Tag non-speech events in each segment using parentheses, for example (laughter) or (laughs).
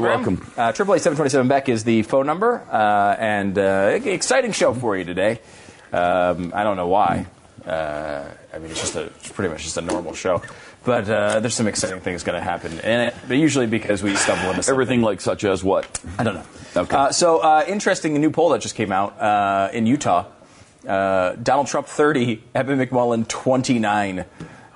Welcome to the program. welcome. Uh, Triple eight seven twenty seven Beck is the phone number, uh, and uh, exciting show for you today. Um, I don't know why. Uh, I mean, it's just a it's pretty much just a normal show, but uh, there's some exciting things going to happen it. But usually because we stumble into something. Everything like such as what? I don't know. Okay. Uh, so, uh, interesting new poll that just came out uh, in Utah. Uh, Donald Trump 30, Evan McMullin 29. Uh,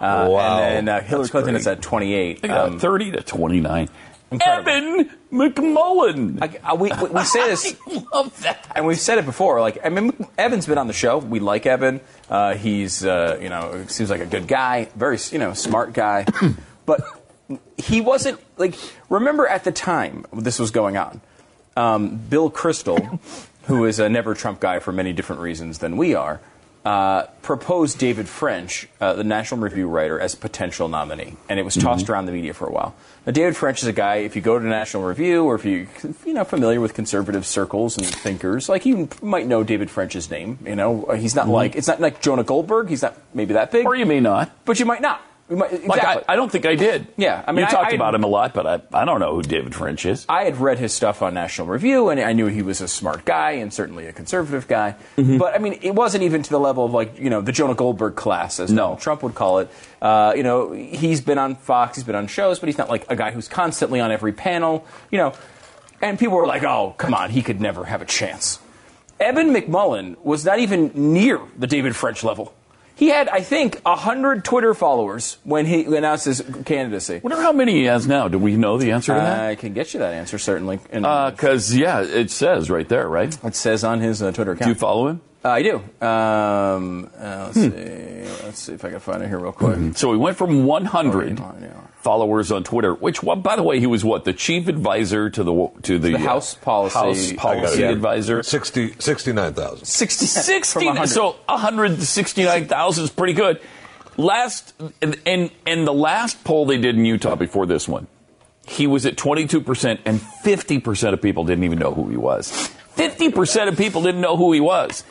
Wow. And then uh, Hillary That's Clinton great. is at 28. Um, 30 to 29. Incredible. Evan McMullin. We, we, we say this, (laughs) I love that. and we've said it before. Like, I mean, Evan's been on the show. We like Evan. Uh, he's, uh, you know, seems like a good guy, very, you know, smart guy. (clears throat) but he wasn't like. Remember at the time this was going on, um, Bill Kristol, who is a never Trump guy for many different reasons than we are. Uh, proposed David French, uh, the National Review writer, as potential nominee, and it was tossed around the media for a while. Now, David French is a guy. If you go to National Review, or if you you know familiar with conservative circles and thinkers, like you might know David French's name. You know, he's not like it's not like Jonah Goldberg. He's not maybe that big, Or you may not. but you might not. Might, Like. I, I don't think I did. Yeah, I mean, you I- talked I- about him a lot, but I, I don't know who David French is. I had read his stuff on National Review, and I knew he was a smart guy and certainly a conservative guy. Mm-hmm. But I mean, it wasn't even to the level of like you know the Jonah Goldberg class, as No. Trump would call it. Uh, you know, he's been on Fox, he's been on shows, but he's not like a guy who's constantly on every panel. You know, and people were like, "Oh, come on, he could never have a chance." Evan McMullin was not even near the David French level. He had, I think, hundred Twitter followers when he announced his candidacy. wonder how many he has now. Do we know the answer to that? I can get you that answer certainly. Because, yeah, it says right there, right? it says on his uh, Twitter account. Do you follow him? Uh, I do. Um, uh, let's see. Let's see if I can find it here real quick. So he went from 100 Oh, yeah. followers on Twitter, which, well, by the way, he was what the chief advisor to the to the, The uh, House policy- House policy Yeah. advisor. 60, 69,000. 60, 60, 100. so 169,000 is pretty good. Last and, and and the last poll they did in Utah before this one, he was at 22% and 50% of people didn't even know who he was. 50% of people didn't know who he was.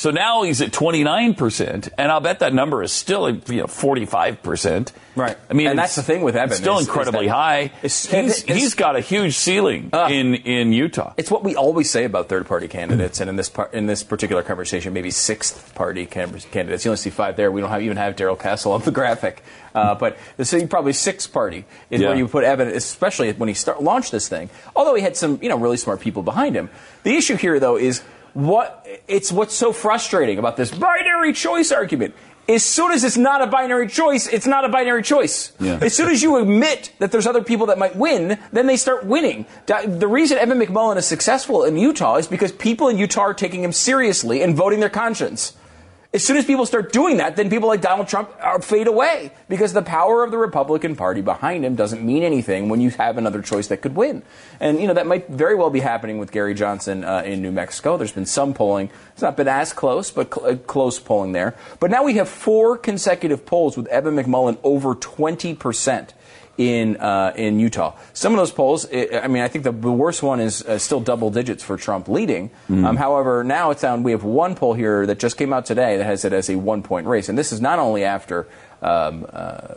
So now he's at 29%, and I'll bet that number is still you know 45%. Right. I mean, And that's the thing with Evan it's still is- is incredibly that- high. it's- He's, it's- he's got a huge ceiling Uh. in in Utah. It's what we always say about third-party candidates, and in this par- in this particular conversation, maybe sixth-party can- candidates. You only see five there. We don't have, even have Darrell Castle on the (laughs) graphic, uh, but so probably sixth-party is where you put Evan, especially when he start, launched this thing. Although he had some, you know, really smart people behind him. The issue here, though, is what it's what's so frustrating about this binary choice argument. As soon as it's not a binary choice, it's not a binary choice. Yeah. As soon as you admit that there's other people that might win, then they start winning. The reason Evan McMullin is successful in Utah is because people in Utah are taking him seriously and voting their conscience. As soon as people start doing that, then people like Donald Trump fade away because the power of the Republican Party behind him doesn't mean anything when you have another choice that could win. And you know that might very well be happening with Gary Johnson uh, in New Mexico. There's been some polling; it's not been as close, but cl- uh, close polling there. But now we have four consecutive polls with Evan McMullin over 20 percent in uh, in Utah. Some of those polls, I mean, I think the, the worst one is uh, still double digits for Trump leading. Mm. Um, however, now it's down. We have one poll here that just came out today that has it as a one point race, and this is not only after. Um, uh,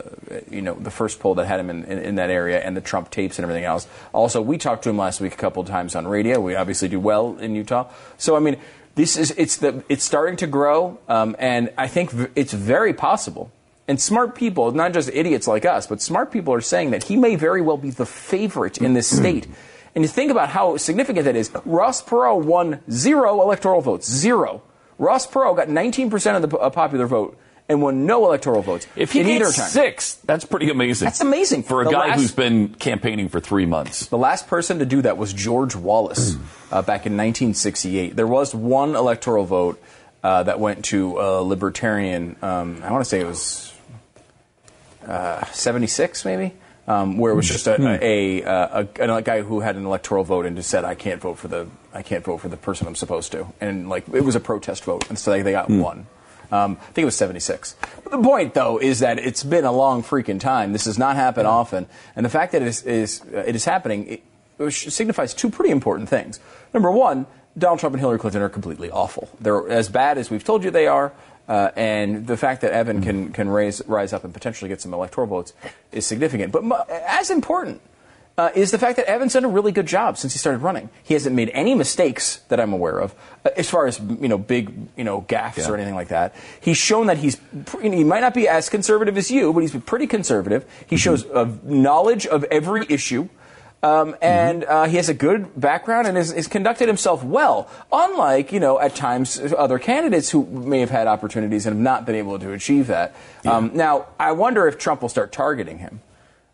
you know, the first poll that had him in, in, in, that area and the Trump tapes and everything else. Also, we talked to him last week a couple of times on radio. We obviously do well in Utah. So, I mean, this is, it's the, it's starting to grow. Um, and I think v- it's very possible and smart people, not just idiots like us, but smart people are saying that he may very well be the favorite in this state. (clears throat) and you think about how significant that is. Ross Perot won zero electoral votes. Zero. Ross Perot got 19% of the uh, popular vote and won no electoral votes. If he gets six, that's pretty amazing. That's amazing. For a The guy last- who's been campaigning for three months. The last person to do that was George Wallace (clears throat) uh, back in 1968. There was one electoral vote uh, that went to a libertarian. Um, I want to say it was uh, 76, maybe, um, where it was just a, a, a, a, a guy who had an electoral vote and just said, "I can't vote for the I can't vote for the person I'm supposed to," and like it was a protest vote, and so they, they got one. Um, I think it was 76. But the point, though, is that it's been a long freaking time. This does not happen often, and the fact that it is, is uh, it is happening it, it signifies two pretty important things. Number one, Donald Trump and Hillary Clinton are completely awful. They're as bad as we've told you they are. Uh, and the fact that Evan can, can raise, rise up and potentially get some electoral votes is significant. But mu- as important uh, is the fact that Evan's done a really good job since he started running. He hasn't made any mistakes that I'm aware of, uh, as far as you know, big you know gaffes Yeah. or anything like that. He's shown that he's he might not be as conservative as you, but he's pretty conservative. He shows uh, knowledge of every issue. Um, and uh, he has a good background and has, has conducted himself well, unlike, you know, at times other candidates who may have had opportunities and have not been able to achieve that. Um, now, I wonder if Trump will start targeting him,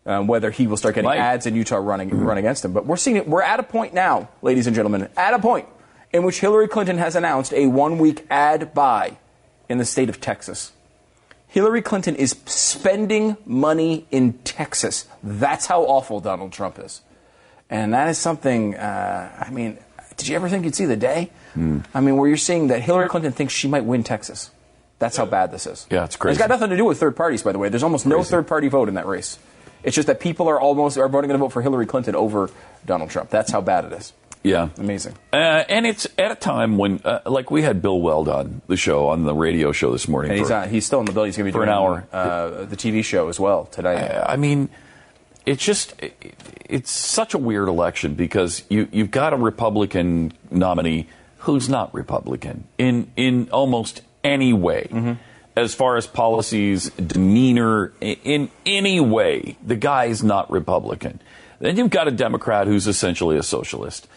um, whether he will start getting Right. ads in Utah running, run against him. But we're seeing it. We're at a point now, ladies and gentlemen, at a point in which Hillary Clinton has announced a one-week ad buy in the state of Texas. Hillary Clinton is spending money in Texas. That's how awful Donald Trump is. And that is something, uh, I mean, did you ever think you'd see the day? Hmm. I mean, where you're seeing that Hillary Clinton thinks she might win Texas. That's how bad this is. Yeah, it's crazy. It's got nothing to do with third parties, by the way. There's almost no third party vote in that race. It's just that people are almost are voting to vote for Hillary Clinton over Donald Trump. That's how bad it is. Yeah. Amazing. Uh, and it's at a time when, uh, like, we had Bill Weld on the show, on the radio show this morning. And he's, for- on, he's still in the building. He's going to be For doing an hour. uh, the TV show as well today. I mean, it's just it's such a weird election because you you've got a Republican nominee who's not Republican in in almost any way. Mm-hmm. As far as policies, demeanor, in any way, the guy's not Republican. Then you've got a Democrat who's essentially a socialist.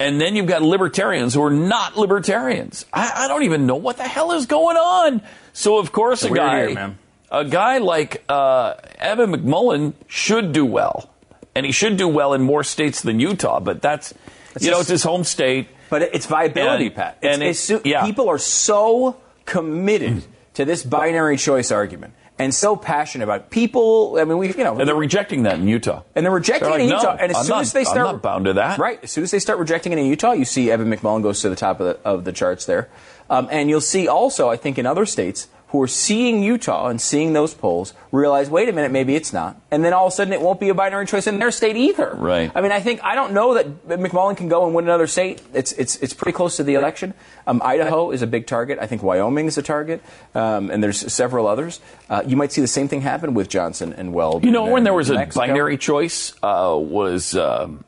And then you've got libertarians who are not libertarians. I, I don't even know what the hell is going on. So, of course, a, a guy year, man. A guy like uh, Evan McMullin should do well, and he should do well in more states than Utah. But that's you know just- it's his home state. But it's viability, And- Pat. It's, and it's it- so- yeah. people are so committed to this binary choice argument and so passionate about it. people. I mean, we you know, And they're rejecting that in Utah. and they're rejecting They're it in like, Utah. "No, and as I'm soon not- as they start, I'm not bound to that. right? As soon as they start rejecting it in Utah, you see Evan McMullin goes to the top of the, of the charts there, um, and you'll see also, I think, in other states who are seeing Utah and seeing those polls realize, wait a minute, maybe it's not, and then all of a sudden it won't be a binary choice in their state either. Right. I mean, I think I don't know that McMullin can go and win another state. It's it's it's pretty close to the election. Um, Idaho is a big target. I think Wyoming is a target, um, and there's several others. Uh, you might see the same thing happen with Johnson and Weld. You know, when uh, there was a Mexico. binary choice uh, was um,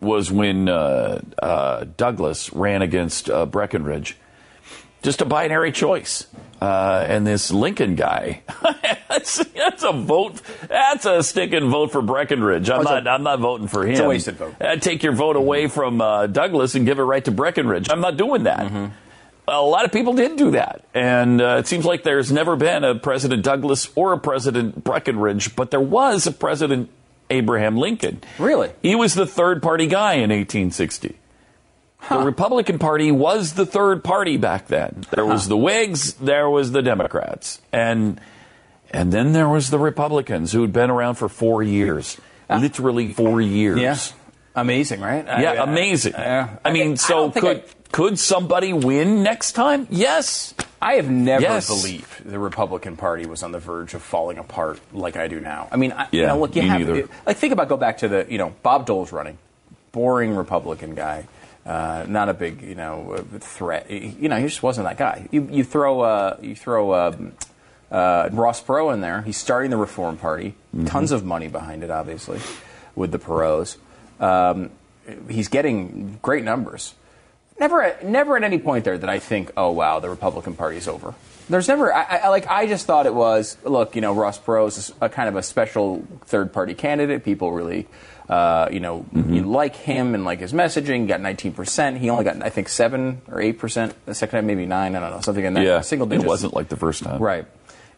was when uh, uh, Douglas ran against uh, Breckinridge. Just a binary choice, uh, and this Lincoln guy. (laughs) that's, that's a vote. That's a sticking vote for Breckinridge. I'm Oh, not. i I'm not voting for him. it's a wasted vote. I'd take your vote away from uh, Douglas and give it right to Breckinridge. I'm not doing that. Mm-hmm. A lot of people did do that. And uh, it seems like there's never been a President Douglas or a President Breckinridge, but there was a President Abraham Lincoln. Really? He was the third party guy in 1860. The Republican Party was the third party back then. There was the Whigs, there was the Democrats, and and then there was the Republicans who had been around for four years, ah. literally four years. Yeah. Amazing, right? Yeah, I- I- amazing. yeah. I mean, I so don't could could somebody win next time? Yes. I have never Yes. believed the Republican Party was on the verge of falling apart like I do now. I mean, I, you Yeah, know, look, you me have neither. like think about go back to the you know Bob Dole's running, boring Republican guy, uh, not a big you know uh, threat. He- You know, he just wasn't that guy. You, you throw uh, you throw um, uh, Ross Perot in there. He's starting the Reform Party. Mm-hmm. Tons of money behind it, obviously, with the Perots. Um, he's getting great numbers. Never, at, never at any point there that I think, oh wow, the Republican Party is over. There's never, I, I like, I just thought it was. Look, you know, Ross Perot is a kind of a special third party candidate. People really, uh, you know, you like him and like his messaging. He got 19 percent. He only got, I think, seven or eight percent. The second time, maybe nine. I don't know, something in that Yeah. single It wasn't like the first time. Right.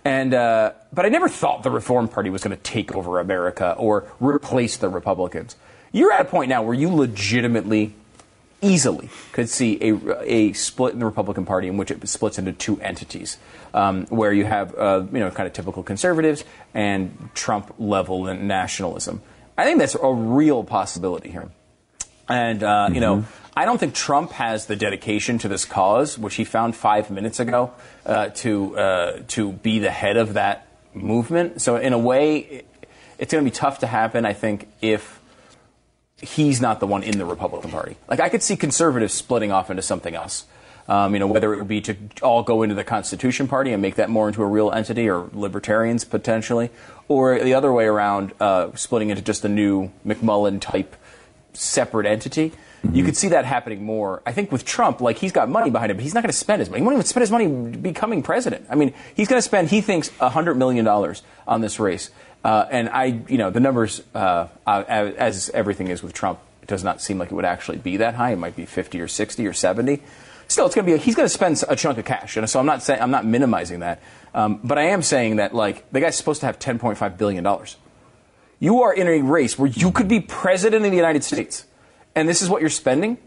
And uh, but I never thought the Reform Party was going to take over America or replace the Republicans. You're at a point now where you legitimately, easily could see a, a split in the Republican Party in which it splits into two entities, um, where you have uh, you know kind of typical conservatives and Trump level nationalism. I think that's a real possibility here. And, uh, you know, I don't think Trump has the dedication to this cause, which he found five minutes ago, uh, to, uh, to be the head of that movement. So, in a way, it's going to be tough to happen, I think, if he's not the one in the Republican Party. Like, I could see conservatives splitting off into something else. Um, you know, whether it would be to all go into the Constitution Party and make that more into a real entity, or libertarians potentially, or the other way around, uh, splitting into just a new McMullin type separate entity. You could see that happening more. I think with Trump, like he's got money behind him, but he's not going to spend his money. He won't even spend his money becoming president. I mean, he's going to spend, he thinks, hundred million dollars on this race. Uh, and I, you know, the numbers, uh, as everything is with Trump, it does not seem like it would actually be that high. It might be 50 or 60 or 70. Still, it's going to be. A, he's going to spend a chunk of cash, and so I'm not saying I'm not minimizing that, um, but I am saying that like the guy's supposed to have 10.5 billion dollars. You are in a race where you could be president of the United States, and this is what you're spending.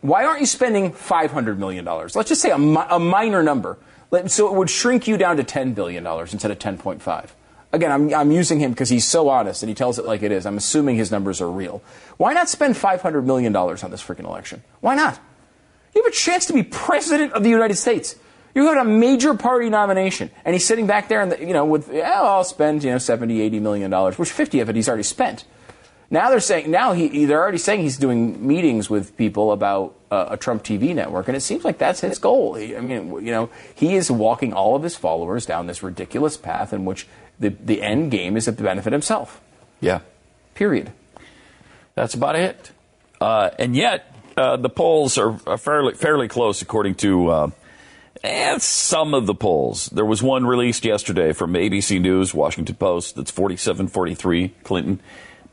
Why aren't you spending $500 million? Let's just say a, mi- a minor number. Let- So it would shrink you down to $10 billion instead of 10.5. Again, I'm, I'm using him because he's so honest and he tells it like it is. I'm assuming his numbers are real. Why not spend $500 million on this freaking election? Why not? You have a chance to be president of the United States. You got a major party nomination, and he's sitting back there, and the, you know, with yeah, I'll spend you know 70, 80 million dollars, which 50 of it he's already spent. Now they're saying now he they're already saying he's doing meetings with people about uh, a Trump TV network, and it seems like that's his goal. He, I mean, you know, he is walking all of his followers down this ridiculous path in which the the end game is at the benefit himself. Yeah. Period. That's about it. Uh, and yet, uh, the polls are, are fairly fairly close, according to uh, eh, some of the polls. There was one released yesterday from ABC News, Washington Post, that's 47 43 Clinton.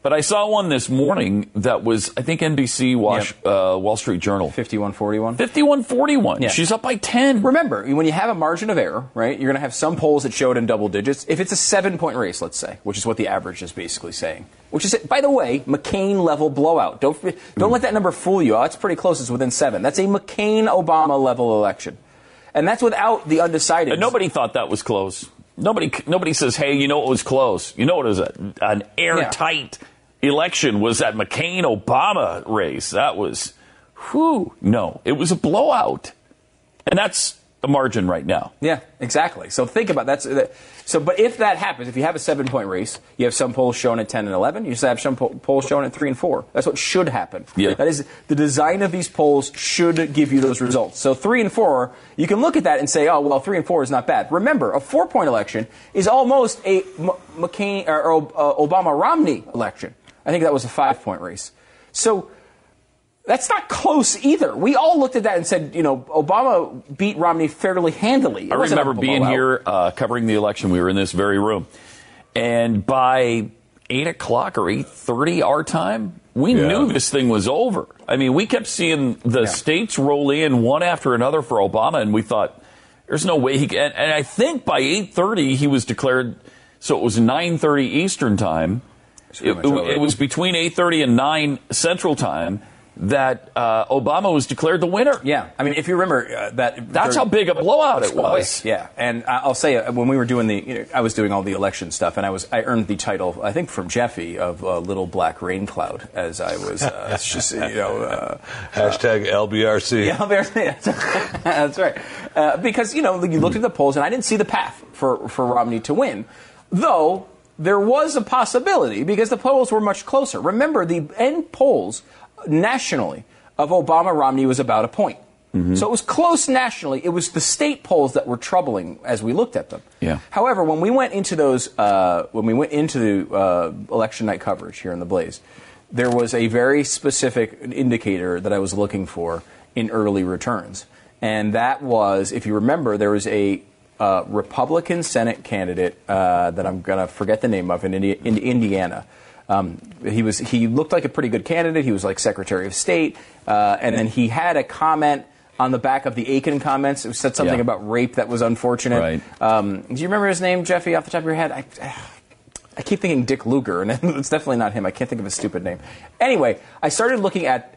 But I saw one this morning that was, I think, NBC Wash, uh, Wall Street Journal. 51-41. 51 41. Yeah. She's up by 10. Remember, when you have a margin of error, right, you're going to have some polls that show it in double digits. If it's a seven point race, let's say, which is what the average is basically saying, which is, by the way, McCain level blowout. Don't, don't let that number fool you. Oh, it's pretty close. It's within seven. That's a McCain Obama level election. And that's without the undecided. Nobody thought that was close. Nobody, nobody says, "Hey, you know it was close. You know it was a, an airtight election. Was that McCain Obama race? That was, whew. No, it was a blowout, and that's the margin right now. Yeah, exactly. So think about that's that. So, but if that happens, if you have a seven point race, you have some polls showing at 10 and 11, you just have some po- polls showing at 3 and 4. That's what should happen. Yeah. That is, the design of these polls should give you those results. So 3 and 4, you can look at that and say, oh, well, 3 and 4 is not bad. Remember, a four point election is almost a M- McCain or, or uh, Obama Romney election. I think that was a five point race. So, that's not close either. We all looked at that and said, you know, Obama beat Romney fairly handily. It I remember being blowout. here uh, covering the election. We were in this very room, and by eight o'clock or eight thirty our time, we Yeah. knew this thing was over. I mean, we kept seeing the states roll in one after another for Obama, and we thought, "There's no way he." Can. And, and I think by eight thirty he was declared. So it was nine thirty Eastern time. It, pretty it was between eight thirty and nine Central time. That uh, Obama was declared the winner. Yeah, I mean, if you remember uh, that, That's how big a blowout it was. Yeah, and I- I'll say uh, when we were doing the, you know, I was doing all the election stuff, and I was I earned the title I think from Jeffy of uh, Little Black Rain Cloud as I was uh, (laughs) just you know. Uh, (laughs) Hashtag LBRC. yeah, (laughs) there- that's right. Uh, because you know you looked at the polls, and I didn't see the path for for Romney to win, though there was a possibility because the polls were much closer. Remember, the end polls nationally of Obama Romney was about a point. So it was close nationally. It was the state polls that were troubling as we looked at them. Yeah. However, when we went into those, uh, when we went into the uh, election night coverage here in the Blaze, there was a very specific indicator that I was looking for in early returns, and that was, if you remember, there was a uh, Republican Senate candidate uh, that I'm going to forget the name of in, Indi- in Indiana. Um, he was he looked like a pretty good candidate. He was like Secretary of State, uh, and then he had a comment on the back of the Akin comments. It said something Yeah. about rape that was unfortunate. Right. Um, do you remember his name, Jeffy, off the top of your head? I, I keep thinking Dick Lugar, and (laughs) it's definitely not him. I can't think of his stupid name. Anyway, I started looking at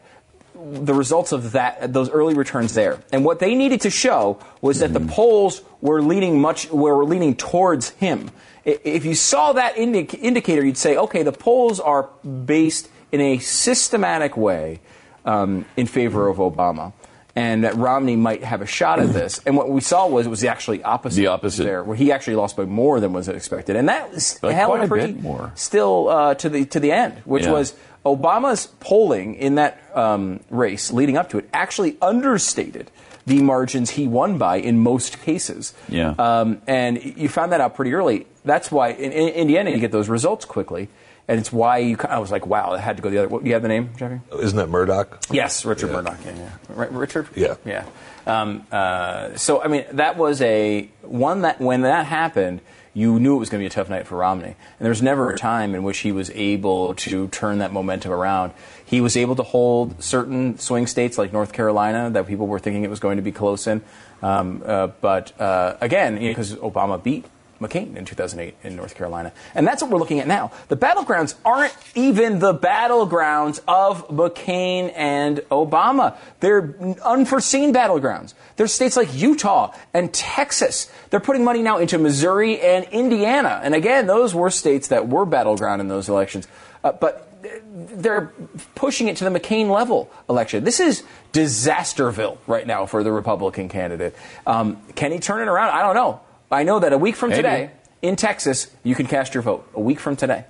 the results of that those early returns there, and what they needed to show was that the polls were leaning much were leaning towards him. If you saw that indi- indicator, you'd say, okay, the polls are based in a systematic way um, in favor of Obama. And that Romney might have a shot at this. And what we saw was it was actually opposite. The opposite. there, where he actually lost by more than was expected, and that was By held quite a pretty bit more. still uh, to the to the end, which Yeah. was Obama's polling in that um, race leading up to it actually understated the margins he won by in most cases. Yeah. Um, and you found that out pretty early. That's why in, in Indiana you get those results quickly, and it's why you. I was like, wow, it had to go the other. What, you have the name, Jeffrey? Isn't that Mourdock? Yes, Richard Yeah. Mourdock. Yeah, yeah. Right, Richard. Yeah. yeah. Um, uh, so I mean, that was a one that when that happened, you knew it was going to be a tough night for Romney, and there was never a time in which he was able to turn that momentum around. He was able to hold certain swing states like North Carolina that people were thinking it was going to be close in, um, uh, but uh, again, because Obama beat McCain in 2008 in North Carolina. And that's what we're looking at now. The battlegrounds aren't even the battlegrounds of McCain and Obama. They're unforeseen battlegrounds. There's states like Utah and Texas. They're putting money now into Missouri and Indiana. And again, those were states that were battleground in those elections. Uh, but they're pushing it to the McCain level election. This is Disasterville right now for the Republican candidate. Um, can he turn it around? I don't know. I know that a week from Maybe. today in Texas, you can cast your vote. A week from today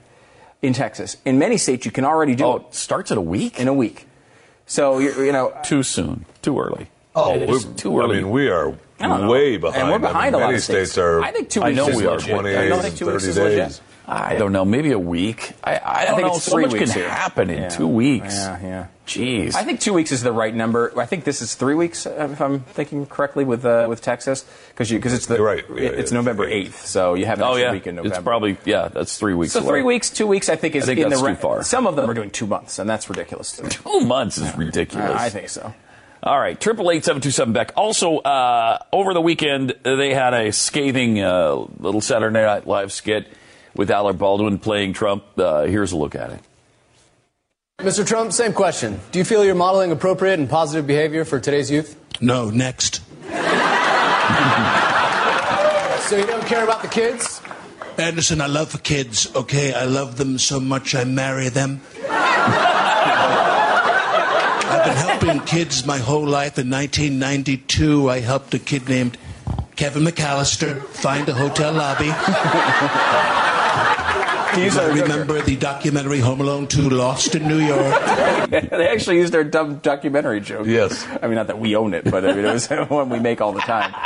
in Texas. In many states, you can already do Oh, it it starts at a week? in a week. So, you're, you know, Too soon. Too early. Oh, It is too early. I mean, we are I don't know. way behind. And we're behind I mean, a lot of states. states are. I think two I weeks know is we are. legit. 28 I don't think two weeks 30 is legit. Days. I don't know. Maybe a week. I, I don't think know. it's So three much can here. happen in Yeah. two weeks. Yeah, yeah. Jeez. I think two weeks is the right number. I think this is three weeks, uh, if I'm thinking correctly, with uh, with Texas, because because it's the You're right. Yeah, it- it's yeah. November eighth, so you have an oh yeah. week in November. It's probably yeah. That's three weeks. so away. three weeks, two weeks. I think is I think in that's the too far. Some of them are doing two months, and that's ridiculous. To me. (laughs) Two months is ridiculous. I think so. All right, triple eight seven two seven Beck. Also, uh, over the weekend they had a scathing uh, little Saturday Night Live skit with Alec Baldwin playing Trump. Uh, here's a look at it. Mr. Trump, same question. Do you feel you're modeling appropriate and positive behavior for today's youth? No, next. (laughs) So you don't care about the kids? Anderson, I love the kids, okay? I love them so much I marry them. I've been helping kids my whole life. In 1992, I helped a kid named Kevin McCallister find a hotel lobby. I our- remember the documentary Home Alone 2 Lost in New York. (laughs) they actually used our dumb documentary joke. Yes. I mean, not that we own it, but I mean, it was (laughs) one we make all the time. (laughs)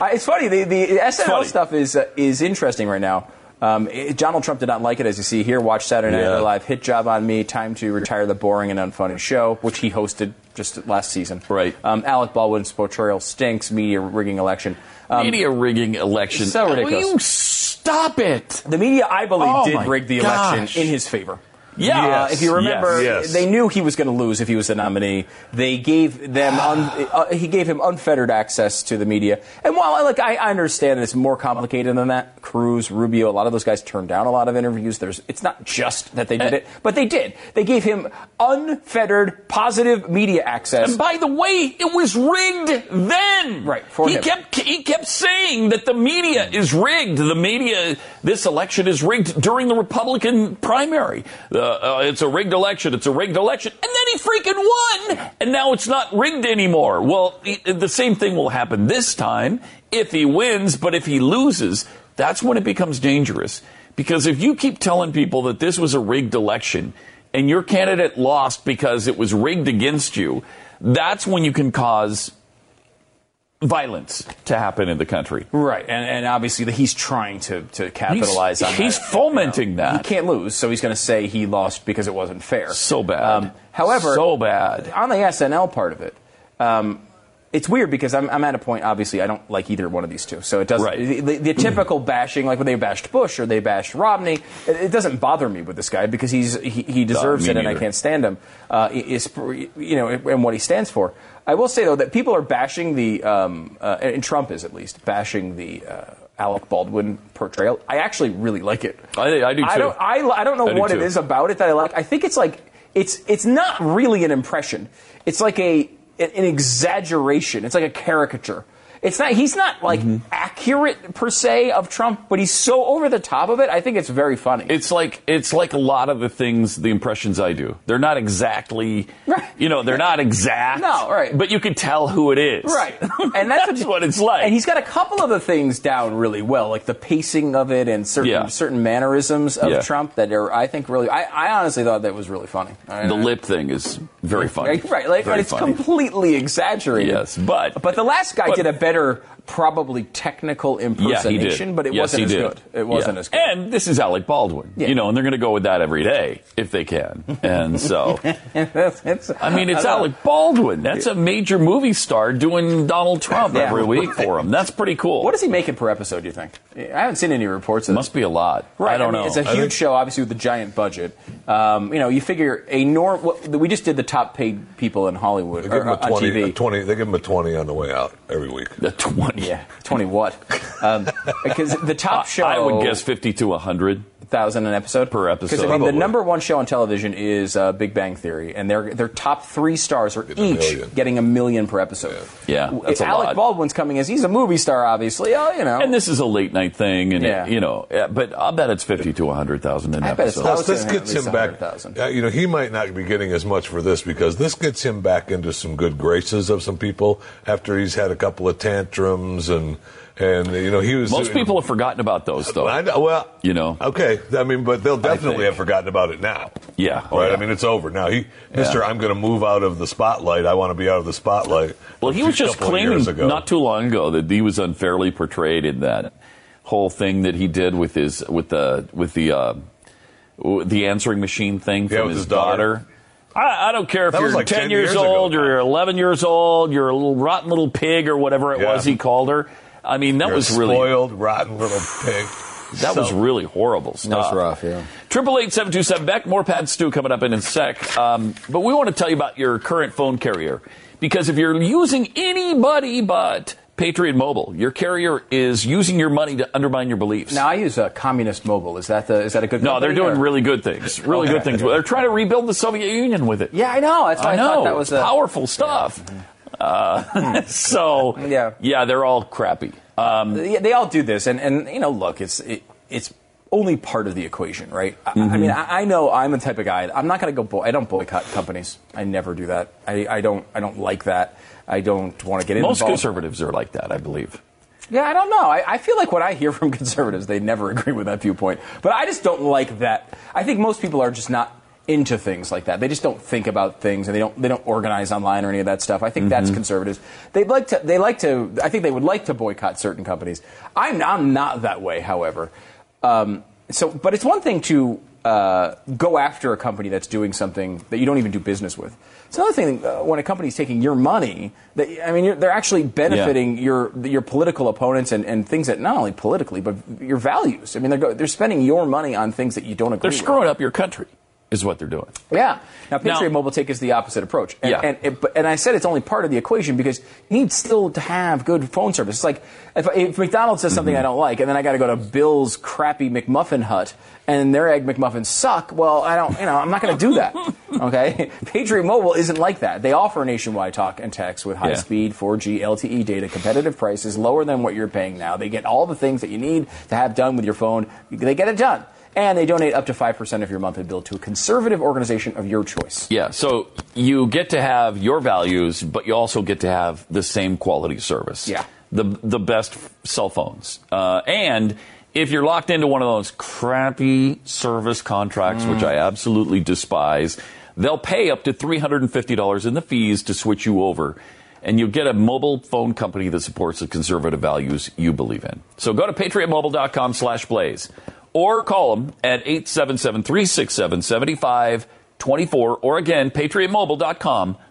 Uh, it's funny. The, the SNL funny. stuff is uh, is interesting right now. Um, it- Donald Trump did not like it, as you see here. Watch Saturday Night Yeah. Live. Hit job on me. Time to retire the boring and unfunny show, which he hosted just last season. Right. Um, Alec Baldwin's portrayal stinks. Media rigging election. Um, Media rigging election. so ridiculous. Will you stop it? The media, I believe, Oh, did rig the gosh. election in his favor. Yeah. Uh, if you remember, Yes. Yes. they knew he was going to lose if he was the nominee. They gave them un- uh, he gave him unfettered access to the media. And while like I, I understand it's more complicated than that, Cruz, Rubio, a lot of those guys turned down a lot of interviews. There's it's not just that they did it, but they did. They gave him unfettered, positive media access. And by the way, it was rigged then. Right, for he him. kept he kept saying that the media is rigged. The media, this election is rigged during the Republican primary. Uh, uh, it's a rigged election. It's a rigged election, and then he freaking won. And now it's not rigged anymore. Well, the same thing will happen this time if he wins. But if he loses, that's when it becomes dangerous. Because if you keep telling people that this was a rigged election and your candidate lost because it was rigged against you, that's when you can cause violence to happen in the country. Right, and, and obviously the, he's trying to, to capitalize on he's that. fomenting that. He can't lose, so he's going to say he lost because it wasn't fair. So bad. Um, however, so bad. on the SNL part of it, um, it's weird because I'm, I'm at a point. Obviously, I don't like either one of these two. So it doesn't. Right. The, the, the (clears throat) typical bashing, like when they bashed Bush or they bashed Romney, it, it doesn't bother me with this guy because he's he, he deserves me it, and I can't stand him. Uh, is you know, and what he stands for. I will say though that people are bashing the, um, uh, and Trump is at least bashing the. Uh, Alec Baldwin portrayal. I actually really like it. I- I do I too. don't. I, I don't know I what it too. is about it that I like. I think it's like it's it's not really an impression. It's like a an exaggeration. It's like a caricature. It's not. He's not like Mm-hmm. accurate per se of Trump, but he's so over the top of it. I think it's very funny. It's like it's like a lot of the things, the impressions I do. They're not exactly, Right. you know, they're not exact. No, right. But you can tell who it is. Right, (laughs) and that's, That's what it's like. And he's got a couple of the things down really well, like the pacing of it and certain Yeah. certain mannerisms of Yeah. Trump that are, I think, really. I, I honestly thought that was really funny. I- The I- lip thing is very funny. Right, right. Like, very it's funny. completely exaggerated. Yes, but- but the last guy but- did a better, better probably technical Yeah, he impersonation, did. but it yes, wasn't he as did. good. It wasn't Yeah. as good. And this is Alec Baldwin, Yeah. you know, and they're going to go with that every day if they can. And so, (laughs) It's- I mean, it's I. Alec Baldwin. That's a major movie star doing Donald Trump Yeah. every week for him. That's pretty cool. What is he making per episode? Do you think? I haven't seen any reports. Of Must be a lot. Right, I don't mean, know. It's a huge think- show, obviously, with a giant budget. Um, you know, you figure a norm. We just did the top paid people in Hollywood They give him or, a on 20, TV. a 20 They give him a 20 on the way out every week. the 20. Yeah, twenty what? Um, because the top show, I would guess 50 to 100. Thousand an episode Per episode. Because I mean, the number one show on television is uh, Big Bang Theory, and their their top three stars are Getting a each million. getting a million per episode. Yeah, that's a Alec lot. Baldwin's coming as he's a movie star, obviously. Oh, you know, And this is a late night thing, and Yeah. you know, yeah, but I'll bet it's 50 to 100,000 an I bet it's episode. Plus, this gets him back. 100,000. Uh, you know, he might not be getting as much for this because this gets him back into some good graces of some people after he's had a couple of tantrums and and you know he was. Most people have forgotten about those, though. I know, well, You know. Okay, I mean, but they'll definitely have forgotten about it now. Yeah. Oh, right. yeah. I mean, it's over now. He, Mister, I'm going to move out of the spotlight. I want to be out of the spotlight. Well, he was just claiming not too long ago that he was unfairly portrayed in that whole thing that he did with his with the with the uh, the answering machine thing Yeah, from his, his daughter. daughter. I, I don't care if That you're like 10, 10 years, years ago. old or you're 11 years old, you're a little rotten little pig or whatever it Yeah. was he called her. I mean, that You're a was really spoiled, rotten little pig. that was really horrible stuff. That's rough, yeah. Triple eight seven two seven Beck. More Pat and Stu coming up in a sec. Um, but we want to tell you about your current phone carrier because if you're using anybody but Patriot Mobile, your carrier is using your money to undermine your beliefs. now I use a communist mobile. Is that the is that a good? no, they're doing or- really good things. Really Okay. good things. They're trying to rebuild the Soviet Union with it. Yeah, I know. That's why I I, know. thought that was a, powerful stuff. Uh, (laughs) so Yeah. yeah, they're all crappy. Um, Yeah, they all do this, and and you know, look, it's it, it's only part of the equation, right? I, I Mm-hmm. mean, I, I know I'm the type of guy. I'm not going to go. Boy, I don't boycott companies. I never do that. I, I don't. I don't like that. I don't want to get most involved. conservatives are like that, I believe. Yeah, I don't know. I, I feel like what I hear from (laughs) conservatives, they never (laughs) agree with that viewpoint. But I just don't like that. I think most people are just not into things like that. They just don't think about things, and they don't they don't organize online or any of that stuff. I think Mm-hmm. that's conservatives. They like to they like to. I think they would like to boycott certain companies. I'm I'm not that way, however. Um, so, but it's one thing to uh, go after a company that's doing something that you don't even do business with. It's another thing uh, when a company's taking your money. That I mean, you're, they're actually benefiting your your political opponents and, and things that not only politically but your values. I mean, they're go, they're spending your money on things that you don't agree. With. They're with. screwing up your country. Is what they're doing. Yeah. Now, Patriot Now- Mobile take is the opposite approach. And, Yeah. And, and, and I said it's only part of the equation because you need still to have good phone service. It's like if, if McDonald's says something mm-hmm. I don't like, and then I got to go to Bill's crappy McMuffin hut, and their egg McMuffins suck. Well, I don't. You know, I'm not going to do that. (laughs) Okay. Patriot Mobile isn't like that. They offer nationwide talk and text with high Yeah. speed 4G LTE data, competitive prices, lower than what you're paying now. They get all the things that you need to have done with your phone. They get it done. And they donate up to 5% of your monthly bill to a conservative organization of your choice. Yeah, so you get to have your values, but you also get to have the same quality service. Yeah. The, the best cell phones. Uh, and if you're locked into one of those crappy service contracts, which I absolutely despise, they'll pay up to $350 in the fees to switch you over. And you'll get a mobile phone company that supports the conservative values you believe in. So go to patriotmobile.com slash blaze or call them at 877-367-7524 or again, patriotmobile.com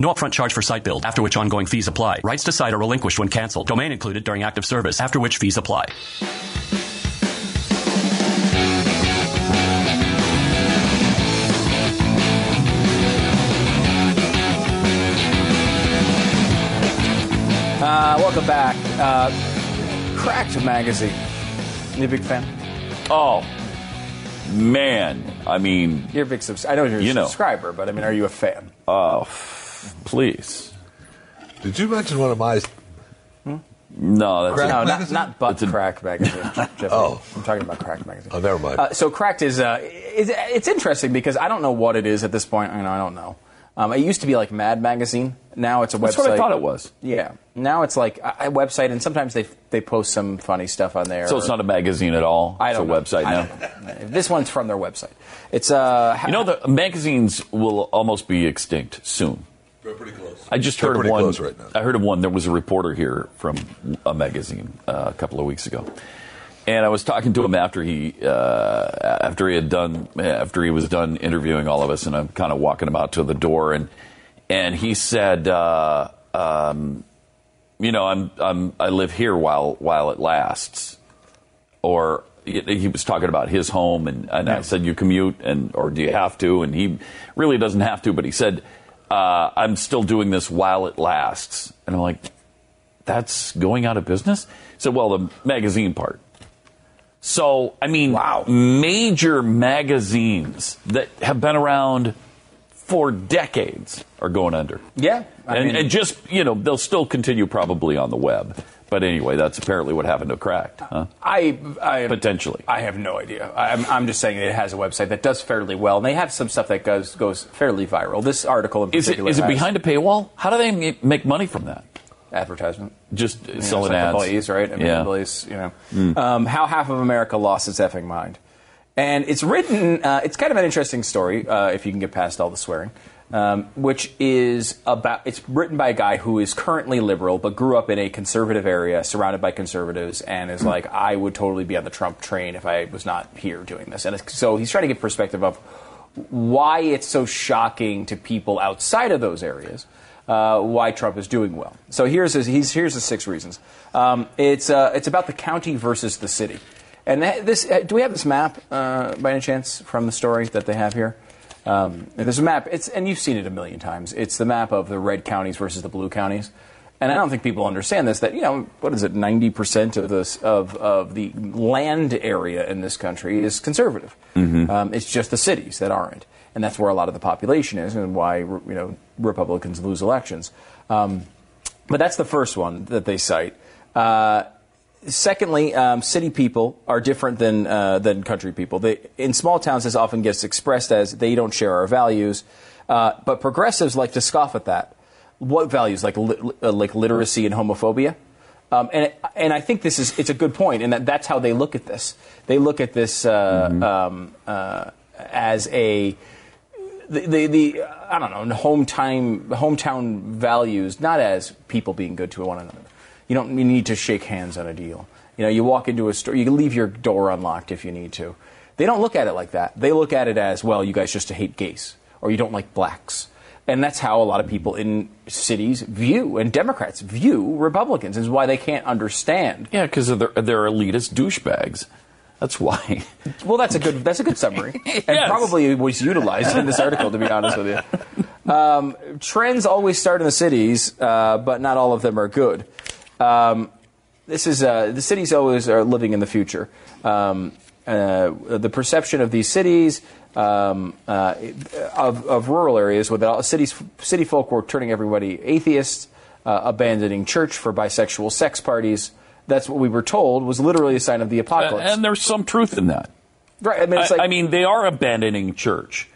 No upfront charge for site build, after which ongoing fees apply. Rights to site are relinquished when canceled. Domain included during active service, after which fees apply. Uh, welcome back. Uh, Cracked Magazine. You a big fan? Oh, man. I mean, You're a big subs- I know you're a You know. subscriber, but I mean, are you a fan? oh, please. Did you mention one of my? No, that's Crack No, not, magazine? not Butt It's a- Crack Magazine. (laughs) Jeffrey. Oh. I'm talking about crack Magazine. Oh, never mind. Uh, so Cracked is uh, it's, it's interesting because I don't know what it is at this point. I know I don't know. Um, it used to be like Mad Magazine. Now it's a That's website. what I thought it was. Yeah. Now it's like a, a website, and sometimes they they post some funny stuff on there. So it's not a magazine at all. I it's don't a know. website I now. don't know. This one's from their website. It's uh, You know, the magazines will almost be extinct soon. They're pretty close. I just They're heard of one. close right now. I heard of one. There was a reporter here from a magazine uh, a couple of weeks ago, and I was talking to him after he uh, after he had done after he was done interviewing all of us, and I'm kind of walking him out to the door, and and he said, uh, um, you know, I'm I'm I live here while while it lasts, or he he was talking about his home, and, and I said, "You commute, and or do you have to?" And he really doesn't have to, but he said, uh, "I'm still doing this while it lasts." And I'm like, "That's going out of business?" So, well, the magazine part. So, I mean, Wow. major magazines that have been around for decades are going under. yeah. I and, mean- and just, you know, they'll still continue probably on the web. But anyway, that's apparently what happened to Cracked. Huh? I, I Potentially. I have no idea. I'm, I'm just saying it has a website that does fairly well, and they have some stuff that goes goes fairly viral. This article in particular is it has behind a paywall? How do they make money from that? advertisement. Just You know, selling like ads. employees, right? I mean, yeah. employees, you know. Um, how half of America lost its effing mind. And it's written, uh, it's kind of an interesting story, uh, if you can get past all the swearing, um, which is about, it's written by a guy who is currently liberal, but grew up in a conservative area, surrounded by conservatives, and is like, I would totally be on the Trump train if I was not here doing this. And so he's trying to get perspective of why it's so shocking to people outside of those areas uh, why Trump is doing well. So here's his, he's, here's the six reasons. Um, it's uh, it's about the county versus the city. And this uh, do we have this map uh, by any chance from the story that they have here? Um, there's a map. It's and you've seen it a million times. It's the map of the red counties versus the blue counties. And I don't think people understand this. That you know, what is it? Ninety percent of this of of the land area in this country is conservative. Um, it's just the cities that aren't, and that's where a lot of the population is, and why you know Republicans lose elections. Um, But that's the first one that they cite. Uh, secondly, um, city people are different than uh, than country people. They, in small towns, this often gets expressed as they don't share our values. Uh, but progressives like to scoff at that. What values, like li- uh, like literacy and homophobia? Um, and and I think this is it's a good point, and that that's how they look at this. They look at this uh, um, uh, as a the, the, the I don't know hometown hometown values, not as people being good to one another. You don't need to shake hands on a deal. You know, you walk into a store, you can leave your door unlocked if you need to. They don't look at it like that. They look at it as well. You guys just hate gays, or you don't like blacks. And that's how a lot of people in cities view, and Democrats view Republicans, is why they can't understand. Yeah, because they're, they're elitist douchebags. That's why. (laughs) Well, that's a good that's a good summary, (laughs) and Yes. probably was utilized in this article. To be honest with you, (laughs) um, trends always start in the cities, uh, but not all of them are good. Um, this is uh, the cities always are living in the future. Um, uh, the perception of these cities. Um, uh, of, of rural areas, with all, cities, city folk were turning everybody atheists, uh, abandoning church for bisexual sex parties. That's what we were told was literally a sign of the apocalypse. and there's some truth in that. right? I mean, it's I, like, I mean, they are abandoning church.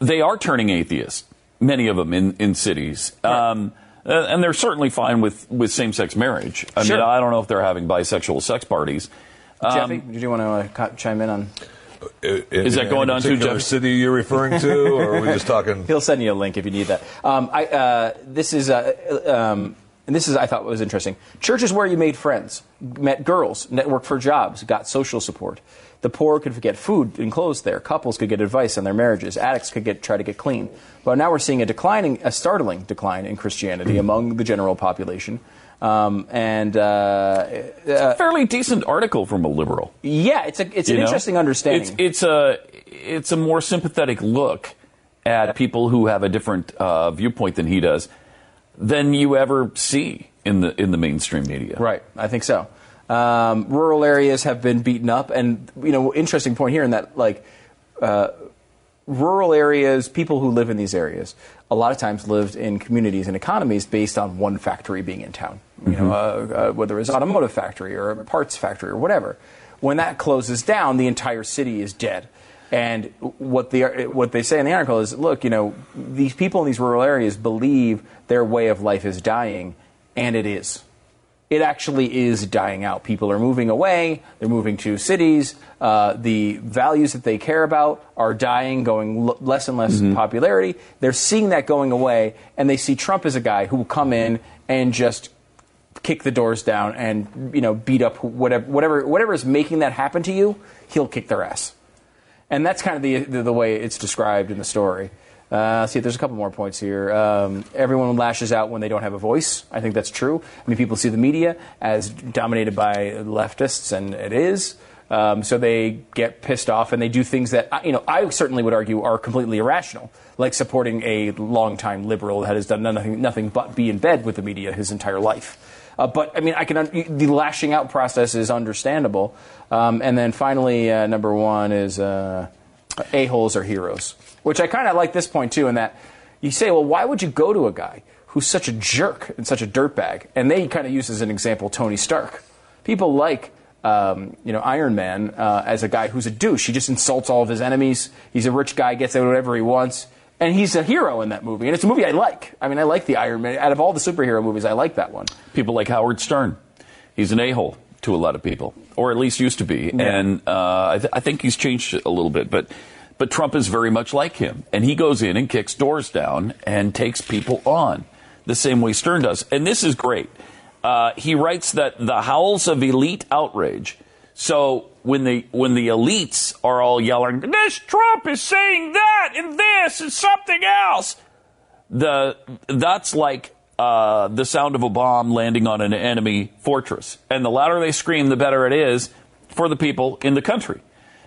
They are turning atheist. Many of them in in cities. Um, and they're certainly fine with, with same sex marriage. I Sure. mean, I don't know if they're having bisexual sex parties. Um, Jeffy, did you want to uh, chime in on? Is that going on too, particular Jeff? city you're referring to, or are we just talking? (laughs) He'll send you a link if you need that. Um, I, uh, this is, uh, um, and this is I thought was interesting. Church is where you made friends, met girls, networked for jobs, got social support. The poor could get food and clothes there. Couples could get advice on their marriages. Addicts could get try to get clean. But now we're seeing a declining, a startling decline in Christianity among the general population. Um, and uh, uh, fairly decent article from a liberal. yeah, it's a it's an know? interesting understanding. It's, it's a it's a more sympathetic look at people who have a different uh, viewpoint than he does than you ever see in the in the mainstream media. Right, I think so. Um, rural areas have been beaten up, and you know, interesting point here in that like uh, rural areas, people who live in these areas, a lot of times lived in communities and economies based on one factory being in town. You know, uh, uh, whether it's an automotive factory or a parts factory or whatever. When that closes down, the entire city is dead. And what the what they say in the article is, look, you know, these people in these rural areas believe their way of life is dying, and it is it actually is dying out. People are moving away. They're moving to cities. Uh, the values that they care about are dying, going l- less and less popularity. They're seeing that going away, and they see Trump as a guy who will come in and just kick the doors down and you know beat up whatever whatever whatever is making that happen to you. He'll kick their ass, and that's kind of the the, the way it's described in the story. Uh, see, there's a couple more points here. Um, everyone lashes out when they don't have a voice. I think that's true. I mean, people see the media as dominated by leftists, and it is. Um, so they get pissed off and they do things that, you know, I certainly would argue are completely irrational, like supporting a longtime liberal that has done nothing, nothing but be in bed with the media his entire life. Uh, but I mean, I can un- the lashing out process is understandable. Um, and then finally, uh, number one is uh, a holes are heroes, which I kind of like this point too. In that you say, well, why would you go to a guy who's such a jerk and such a dirtbag? And they kind of use as an example Tony Stark. People like. Um, you know, Iron Man uh, as a guy who's a douche. He just insults all of his enemies. He's a rich guy, gets whatever he wants, and he's a hero in that movie. And it's a movie I like. I mean, I like the Iron Man. Out of all the superhero movies, I like that one. People like Howard Stern. He's an a hole to a lot of people, or at least used to be. And uh, I, th- I think he's changed a little bit, but. But Trump is very much like him, and he goes in and kicks doors down and takes people on the same way Stern does. And this is great. Uh, he writes that the howls of elite outrage. So when the when the elites are all yelling, "This Trump is saying that and this and something else," the that's like uh, the sound of a bomb landing on an enemy fortress. And the louder they scream, the better it is for the people in the country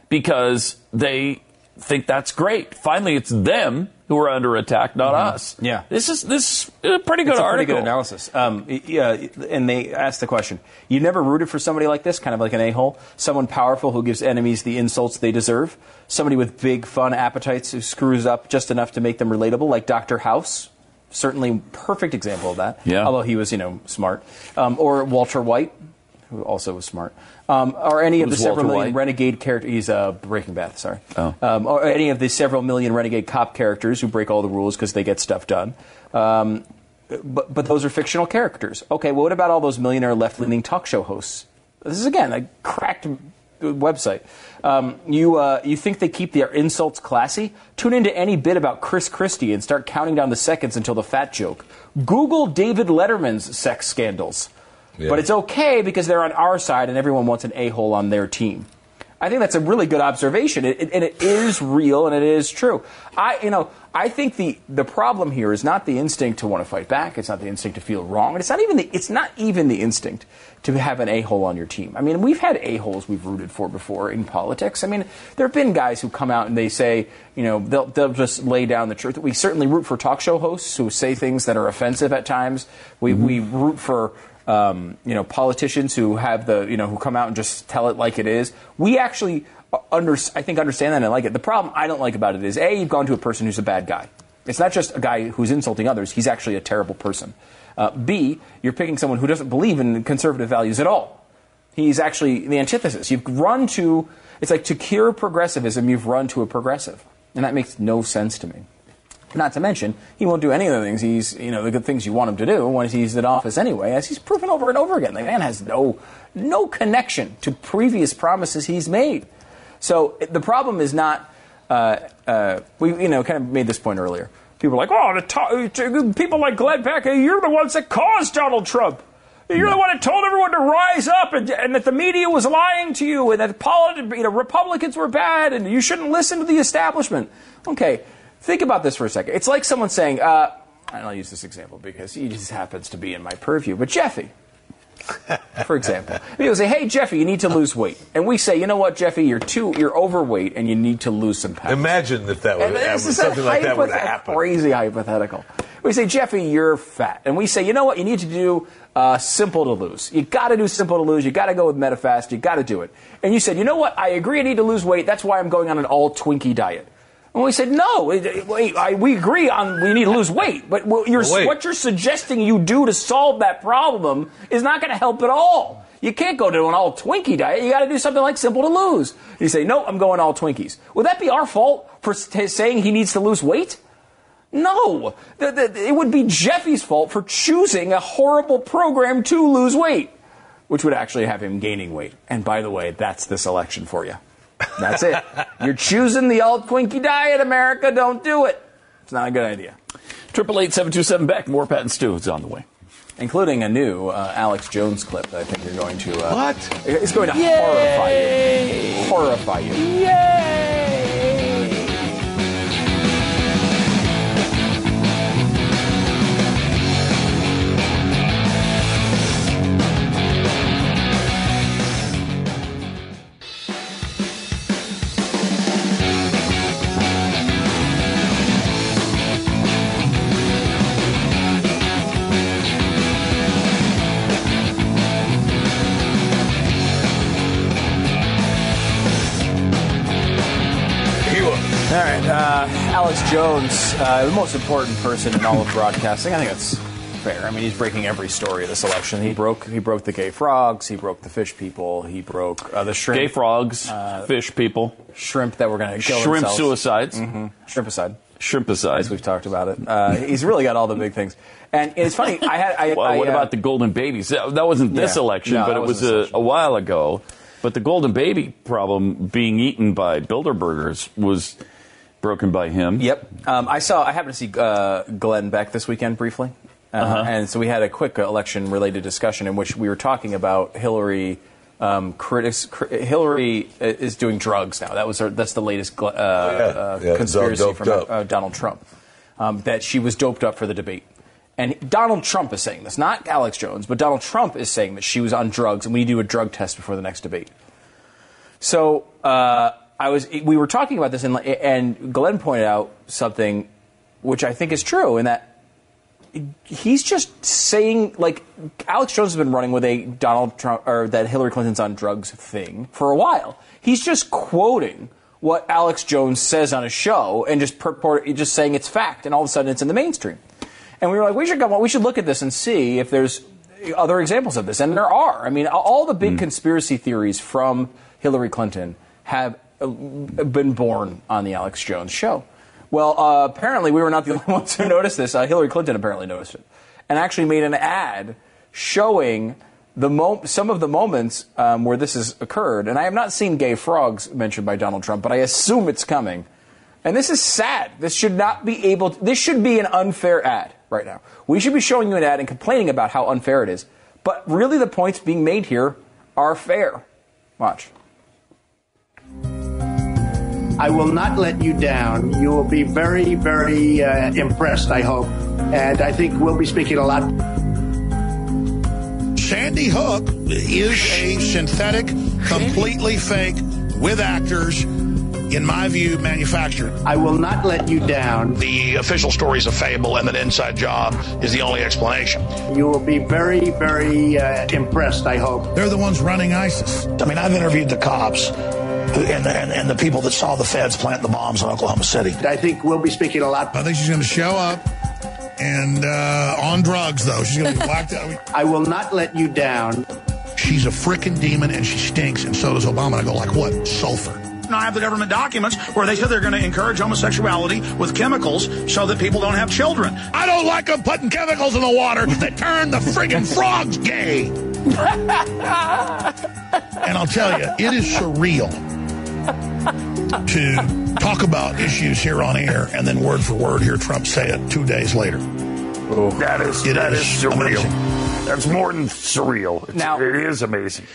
because they think that's great. Finally, it's them who are under attack, not us. Mm-hmm. Yeah. this is this is a pretty good it's a article. pretty good analysis. Um, yeah, and they asked the question: You never rooted for somebody like this, kind of like an a-hole, someone powerful who gives enemies the insults they deserve, somebody with big fun appetites who screws up just enough to make them relatable, like Doctor House. certainly perfect example of that. Yeah. Although he was, you know, smart. Um, or Walter White, who also was smart. Um, or any of the several Walter million White? renegade characters. He's uh, Breaking Bad, sorry. Oh. Um, or any of the several million renegade cop characters who break all the rules because they get stuff done. Um, but, but those are fictional characters. Okay, well, what about all those millionaire left leaning talk show hosts? This is, again, a cracked website. Um, you, uh, you think they keep their insults classy? Tune into any bit about Chris Christie and start counting down the seconds until the fat joke. Google David Letterman's sex scandals. Yeah. But it's okay because they're on our side and everyone wants an a hole on their team. I think that's a really good observation, it, it- and it is real and it is true. I, you know, I think the the problem here is not the instinct to want to fight back. It's not the instinct to feel wrong, it's not even the it's not even the instinct to have an a hole on your team. I mean, we've had a holes we've rooted for before in politics. I mean, there have been guys who come out and they say, you know, they'll they'll just lay down the truth. We certainly root for talk show hosts who say things that are offensive at times. We we root for um, you know, politicians who have the, you know, who come out and just tell it like it is. We actually under, I think understand that and like it. The problem I don't like about it is a, you've gone to a person who's a bad guy. It's not just a guy who's insulting others. He's actually a terrible person. Uh, B, you're picking someone who doesn't believe in conservative values at all. He's actually the antithesis. You've run to, it's like to cure progressivism, you've run to a progressive. And that makes no sense to me. Not to mention, he won't do any of the things he's, you know, the good things you want him to do when he's in office anyway, as he's proven over and over again. The man has no, no connection to previous promises he's made. So the problem is not, uh, uh, we, you know, kind of made this point earlier. People are like, oh, the to- people like Glenn Beck, you're the ones that caused Donald Trump. You're the one that told everyone to rise up and, and that the media was lying to you and that politi- you know, Republicans were bad and you shouldn't listen to the establishment. Okay, think about this for a second. It's like someone saying, uh, and I'll use this example because he just happens to be in my purview, but Jeffy, for example, people say, "Hey Jeffy, you need to lose weight," and we say, "You know what, Jeffy, you're too, you're overweight, and you need to lose some pounds." Imagine if that would happen, something like that would happen. Crazy hypothetical. We say, Jeffy, you're fat, and we say, you know what? You need to do uh, simple to lose. You got to do simple to lose. You got to go with MetaFast. You got to do it. And you said, you know what? I agree. I need to lose weight. That's why I'm going on an all Twinkie diet. And we said, no, wait, wait, I, we agree on we need to lose weight, but what you're, Well, what you're suggesting you do to solve that problem is not going to help at all. You can't go to an all Twinkie diet. You got to do something like simple to lose. You say, no, I'm going all Twinkies. Would that be our fault for s- saying he needs to lose weight? No. The- the- it would be Jeffy's fault for choosing a horrible program to lose weight, which would actually have him gaining weight. And by the way, that's this election for you. That's it. You're choosing the all Twinkie diet, America. Don't do it. It's not a good idea. Triple eight seven two seven Beck. More Pat and Stu is on the way. Including a new uh, Alex Jones clip that I think you're going to. Uh, What? It's going to horrify you. Horrify you. He All right, uh, Alex Jones, uh, the most important person in all of broadcasting. I think that's fair. I mean, he's breaking every story of this election. He broke, he broke the gay frogs. He broke the fish people. He broke uh, the shrimp, Gay frogs, fish people, shrimp that were going to kill shrimp themselves. suicides, Shrimpicide. shrimpicide. As we've talked about it, uh, he's really got all the big things. And it's funny. I had. I, Well, I, what uh, about the golden babies? That, that wasn't this Yeah. election, No, but it was a, a while ago. But the golden baby problem being eaten by Bilderbergers was broken by him. Yep. Um, I saw. I happened to see uh, Glenn Beck this weekend briefly, uh, Uh-huh. and so we had a quick election-related discussion in which we were talking about Hillary. Um, critics, cri- Hillary is doing drugs now. That was her, that's the latest uh, uh, Yeah, conspiracy doped from uh, Donald Trump. Um, that she was doped up for the debate. And Donald Trump is saying this, not Alex Jones, but Donald Trump is saying that she was on drugs, and we need to do a drug test before the next debate. So uh, I was, we were talking about this, and, and Glenn pointed out something which I think is true, in that he's just saying like Alex Jones has been running with a Donald Trump or that Hillary Clinton's on drugs thing for a while. He's just quoting what Alex Jones says on a show and just purport, just saying it's fact, and all of a sudden it's in the mainstream. And we were like, we should go, we should look at this and see if there's other examples of this, and there are. I mean, all the big hmm. conspiracy theories from Hillary Clinton have been born on the Alex Jones show. Well, uh, apparently we were not the (laughs) only ones who noticed this. Uh, Hillary Clinton apparently noticed it, and actually made an ad showing the mo- some of the moments um, where this has occurred. And I have not seen gay frogs mentioned by Donald Trump, but I assume it's coming. And this is sad. This should not be able. To, this should be an unfair ad right now. We should be showing you an ad and complaining about how unfair it is. But really, the points being made here are fair. Watch. I will not let you down. You will be very, very uh, impressed, I hope. And I think we'll be speaking a lot. Sandy Hook is a synthetic, completely fake, with actors, in my view, manufactured. I will not let you down. The official story is a fable, and that inside job is the only explanation. You will be very, very uh, impressed, I hope. They're the ones running ISIS. I mean, I've interviewed the cops who, and, the, and, and the people that saw the feds plant the bombs in Oklahoma City. I think we'll be speaking a lot. I think she's going to show up and uh, on drugs, though. She's going to be blacked out. I will not let you down. She's a freaking demon and she stinks, and so does Obama. And I go, like what? Sulfur. Now, I have the government documents where they said they're going to encourage homosexuality with chemicals so that people don't have children. I don't like them putting chemicals in the water that turn the friggin' frogs gay. (laughs) and I'll tell you, it is surreal to talk about issues here on air and then word for word hear Trump say it two days later. Oh, that is It that is is surreal. amazing. That's more than surreal. It's, Now- it is amazing.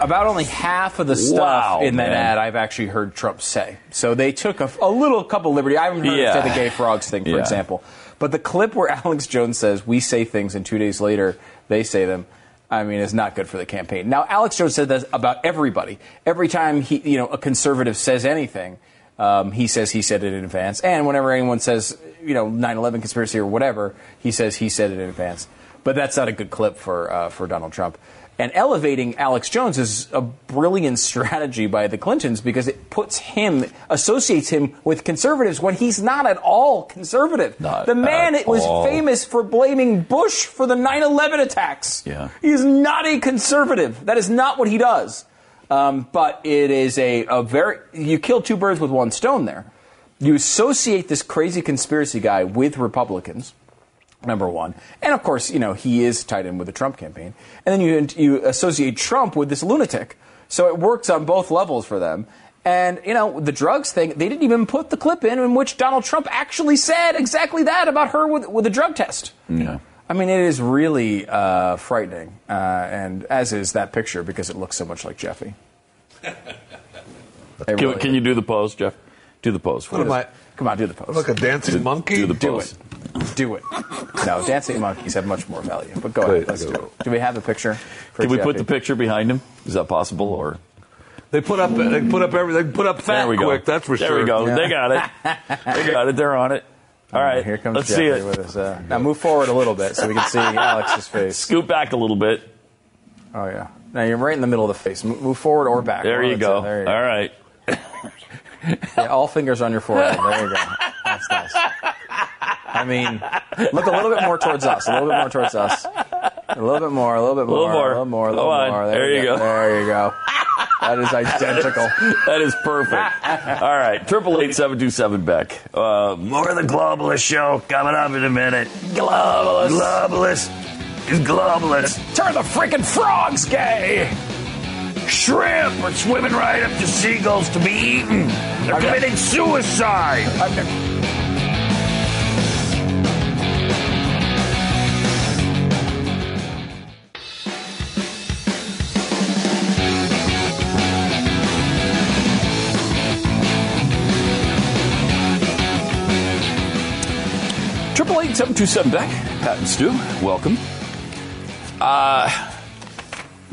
About only half of the stuff Wow, in that man. ad I've actually heard Trump say. So they took a, a little couple liberty. I haven't heard Yeah. him say the gay frogs thing, for Yeah. example. But the clip where (laughs) Alex Jones says, we say things and two days later they say them, I mean, is not good for the campaign. Now, Alex Jones said that about everybody. Every time he, you know, a conservative says anything, um, he says he said it in advance. And whenever anyone says, you know, 9/11 conspiracy or whatever, he says he said it in advance. But that's not a good clip for uh, for Donald Trump. And elevating Alex Jones is a brilliant (laughs) strategy by the Clintons because it puts him, associates him with conservatives when he's not at all conservative. Not the man at was all. famous for blaming Bush for the 9 11 attacks. Yeah. He's not a conservative. That is not what he does. Um, but it is a, a very, you kill two birds with one stone there. You associate this crazy conspiracy guy with Republicans number one. And of course, you know, he is tied in with the Trump campaign. And then you, you associate Trump with this lunatic. So it works on both levels for them. And, you know, the drugs thing, they didn't even put the clip in in which Donald Trump actually said exactly that about her with, with the drug test. Yeah. I mean, it is really uh, frightening, uh, and as is that picture because it looks so much like Jeffy. (laughs) Can, really can you do the pose, Jeff? Do the pose. What am. I- Come on, do the pose. Like a dancing Do- monkey? Do the Do pose. it. Do it. No, dancing monkeys have much more value. But go ahead. Let's do it. Do we have the picture? for Can we put Jeffy? the picture behind him? Is that possible? Or They put up. They put up everything. They put up fat there we go. quick. That's for there sure. we go. Yeah. They got it. (laughs) They got it. They're on it. All right. Here comes Let's Jeffy see it. with us. Uh, now move forward a little bit so we can see (laughs) Alex's face. Scoot back a little bit. Oh yeah. Now you're right in the middle of the face. Mo- Move forward or back. There One you of the go. There you All right. (laughs) Yeah, all fingers on your forehead. There you go. That's nice. I mean, look a little bit more towards us. A little bit more towards us. A little bit more. A little bit more. little more. A little more. A little more. There you go. There you go. That is (laughs) identical. That is perfect. All right. Triple eight seven two seven Beck. Uh, More of the globalist show coming up in a minute. Globalist. Globalist is globalist. Turn the freaking frogs gay. Shrimp are swimming right up to seagulls to be eaten. They're committing suicide. Seven two seven Beck. Pat and Stu, welcome. Uh,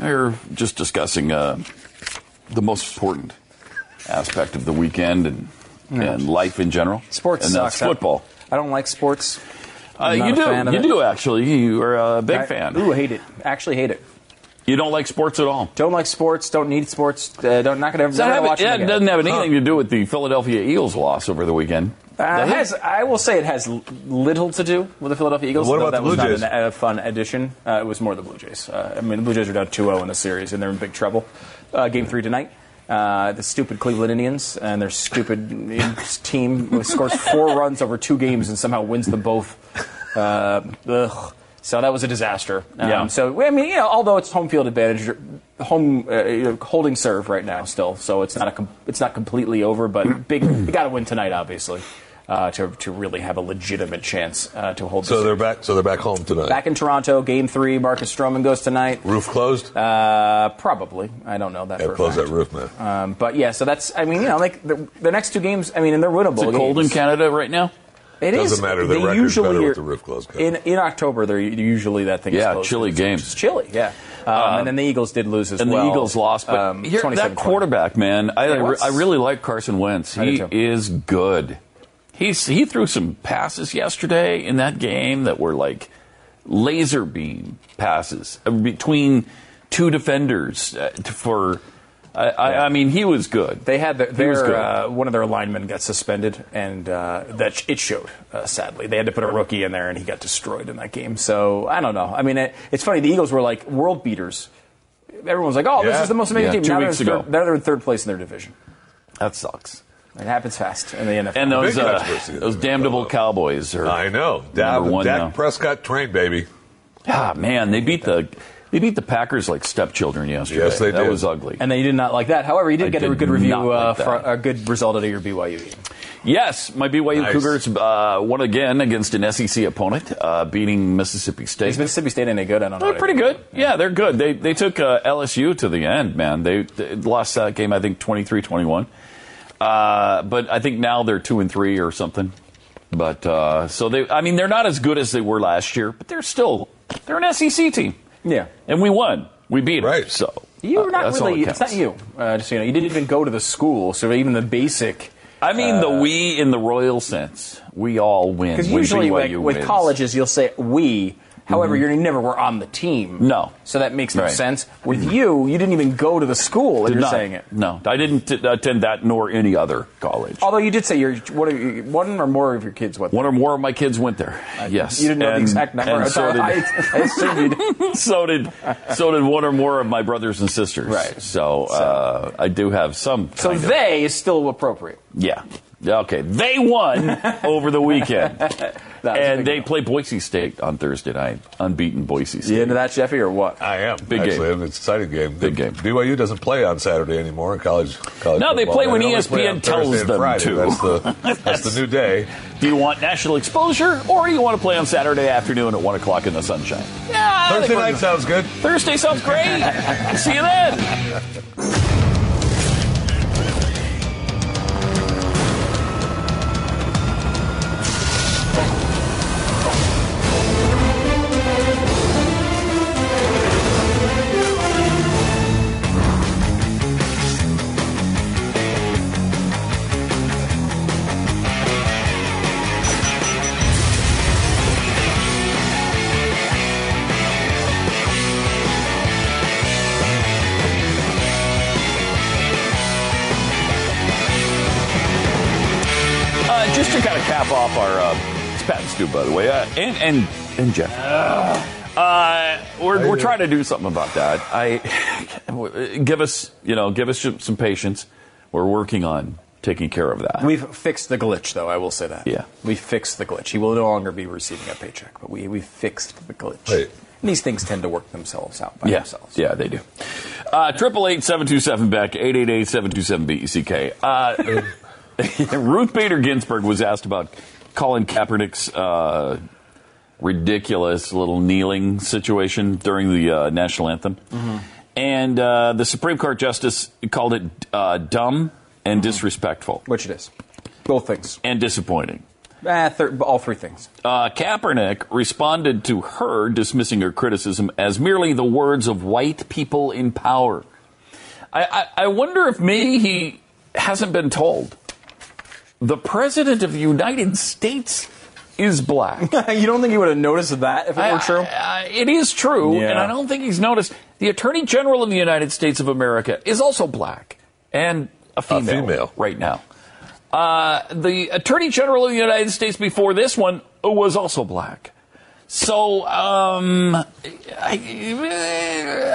we're just discussing uh, the most important aspect of the weekend and and life in general. Sports and sucks. I- football. I don't like sports. Uh, you a do. fan of You it. do actually. You are a big I- fan. Ooh, hate it. Actually, hate it. You don't like sports at all. Don't like sports. Don't need sports. Uh, don't not gonna Does that never have, watch yeah, it doesn't have anything to do with the Philadelphia Eagles loss over the weekend. Uh, it has, I will say it has little to do with the Philadelphia Eagles. What about that the Blue was Jays? not an- a fun addition. Uh, it was more the Blue Jays. Uh, I mean, the Blue Jays are down 2-0 in the series, and they're in big trouble. Uh, game three tonight. Uh, the stupid Cleveland Indians and their stupid (laughs) team scores four runs over two games and somehow wins them both. Uh, ugh. So that was a disaster. Um, Yeah. So I mean, you know, although it's home field advantage, home uh, you know, holding serve right now still, so it's not a com- it's not completely over. But big, you got to win tonight, obviously, uh, to to really have a legitimate chance uh, to hold. So the they're back. So they're back home tonight. back in Toronto. Game three. Marcus Stroman goes tonight. Roof closed. Uh, probably. I don't know that. Yeah, close that roof, man. Um, but yeah, so that's. I mean, you know, like the, the next two games. I mean, and they're winnable. Is it cold in. Canada right now? It Doesn't is. matter. The record's usually better with the roof closed. In in October, they're usually that thing. Yeah, closed. chilly games. It's chilly. Yeah. Um, and then the Eagles did lose as and well. And the Eagles lost. But um, here, that quarterback, man, I, I, I really like Carson Wentz. He is good. He's he threw some passes yesterday in that game that were like laser beam passes between two defenders uh, for. I, I, I mean, he was good. They had their, He their uh, one of their linemen got suspended, and uh, that it showed. Uh, sadly, they had to put a rookie in there, and he got destroyed in that game. So I don't know. I mean, it, it's funny. The Eagles were like world beaters. Everyone was like, "Oh, this is the most amazing Yeah, team." two now weeks they're, ago. Third, now they're in third place in their division. that sucks. It happens fast in the NFL. And those Big uh, those damnable NFL. Cowboys are. I know. Number Dak, one Dak now. Prescott trained, baby. Ah, man, they beat the they beat the Packers like stepchildren yesterday. Yes, they that did. was ugly. and then you did not like that. However, you did I get a good review, not uh, for a good result out of your BYU game. Yes, my BYU Nice. Cougars uh, won again against an SEC opponent, uh, beating Mississippi State. Is Mississippi State any good? I don't know. They're pretty good. Yeah, they're good. They they took uh, LSU to the end, man. They, they lost that game, I think, 23-21. Uh, but I think now they're two and three or something. But uh, so they, I mean, they're not as good as they were last year, but they're still they're an SEC team, Yeah. and we won. We beat them. Right. So You're uh, not that's really. that It's not you. Uh, just so you know, you didn't even go to the school, so even the basic. I mean, Uh, the we in the royal sense. We all win. Because usually, BYU like, with wins. colleges, you'll say we. However, you never were on the team. Mm-hmm. No. So that makes no Right. sense. With you, you didn't even go to the school, and Did you're not. saying it. No, I didn't t- attend that nor any other college. Although you did say your what are you, one or more of your kids went. One or more of my kids went there. yes, You didn't know the exact number. and I, so did, I, I (laughs) so did so did one or more of my brothers and sisters. Right. So, uh, I do have some. So kind of- they is still appropriate. yeah. Okay. They won (laughs) over the weekend, That was a and they deal. play Boise State on Thursday night. Unbeaten Boise State. You into that, Jeffy, or what? I am. Big game. It's an exciting game. Big game. BYU doesn't play on Saturday anymore in college. college No, they football. play when E only play ESPN tells them Friday. to. That's the, (laughs) that's the new day. Do you want national exposure, or do you want to play on Saturday afternoon at one o'clock in the sunshine? Yeah, Thursday night sounds good. Thursday sounds great. (laughs) See you then. Stu, by the way, uh, and and and Jeff. Uh, we're we're trying to do something about that. I give us you know give us some patience. We're working on taking care of that. We've fixed the glitch, though. I will say that. Yeah. we fixed the glitch. He will no longer be receiving a paycheck, but we we fixed the glitch. Wait. And these things tend to work themselves out by yeah, themselves. yeah, they do. Uh, Triple eight seven two seven Beck eight eight eight seven two seven B E C K. Uh, (laughs) Ruth Bader Ginsburg was asked about Colin Kaepernick's uh, ridiculous little kneeling situation during the uh, national anthem, and uh, the Supreme Court justice called it uh, dumb and disrespectful, Which it is. Both things. and disappointing. Eh, thir- all three things. Uh, Kaepernick responded to her dismissing her criticism as merely the words of white people in power. I, I, I wonder if maybe he hasn't been told. The President of the United States is black. (laughs) you don't think he would have noticed that if it were true? I- I- it is true, Yeah. and I don't think he's noticed. The Attorney General of the United States of America is also black and a female, female. right now. Uh, the Attorney General of the United States before this one was also black. So um, I,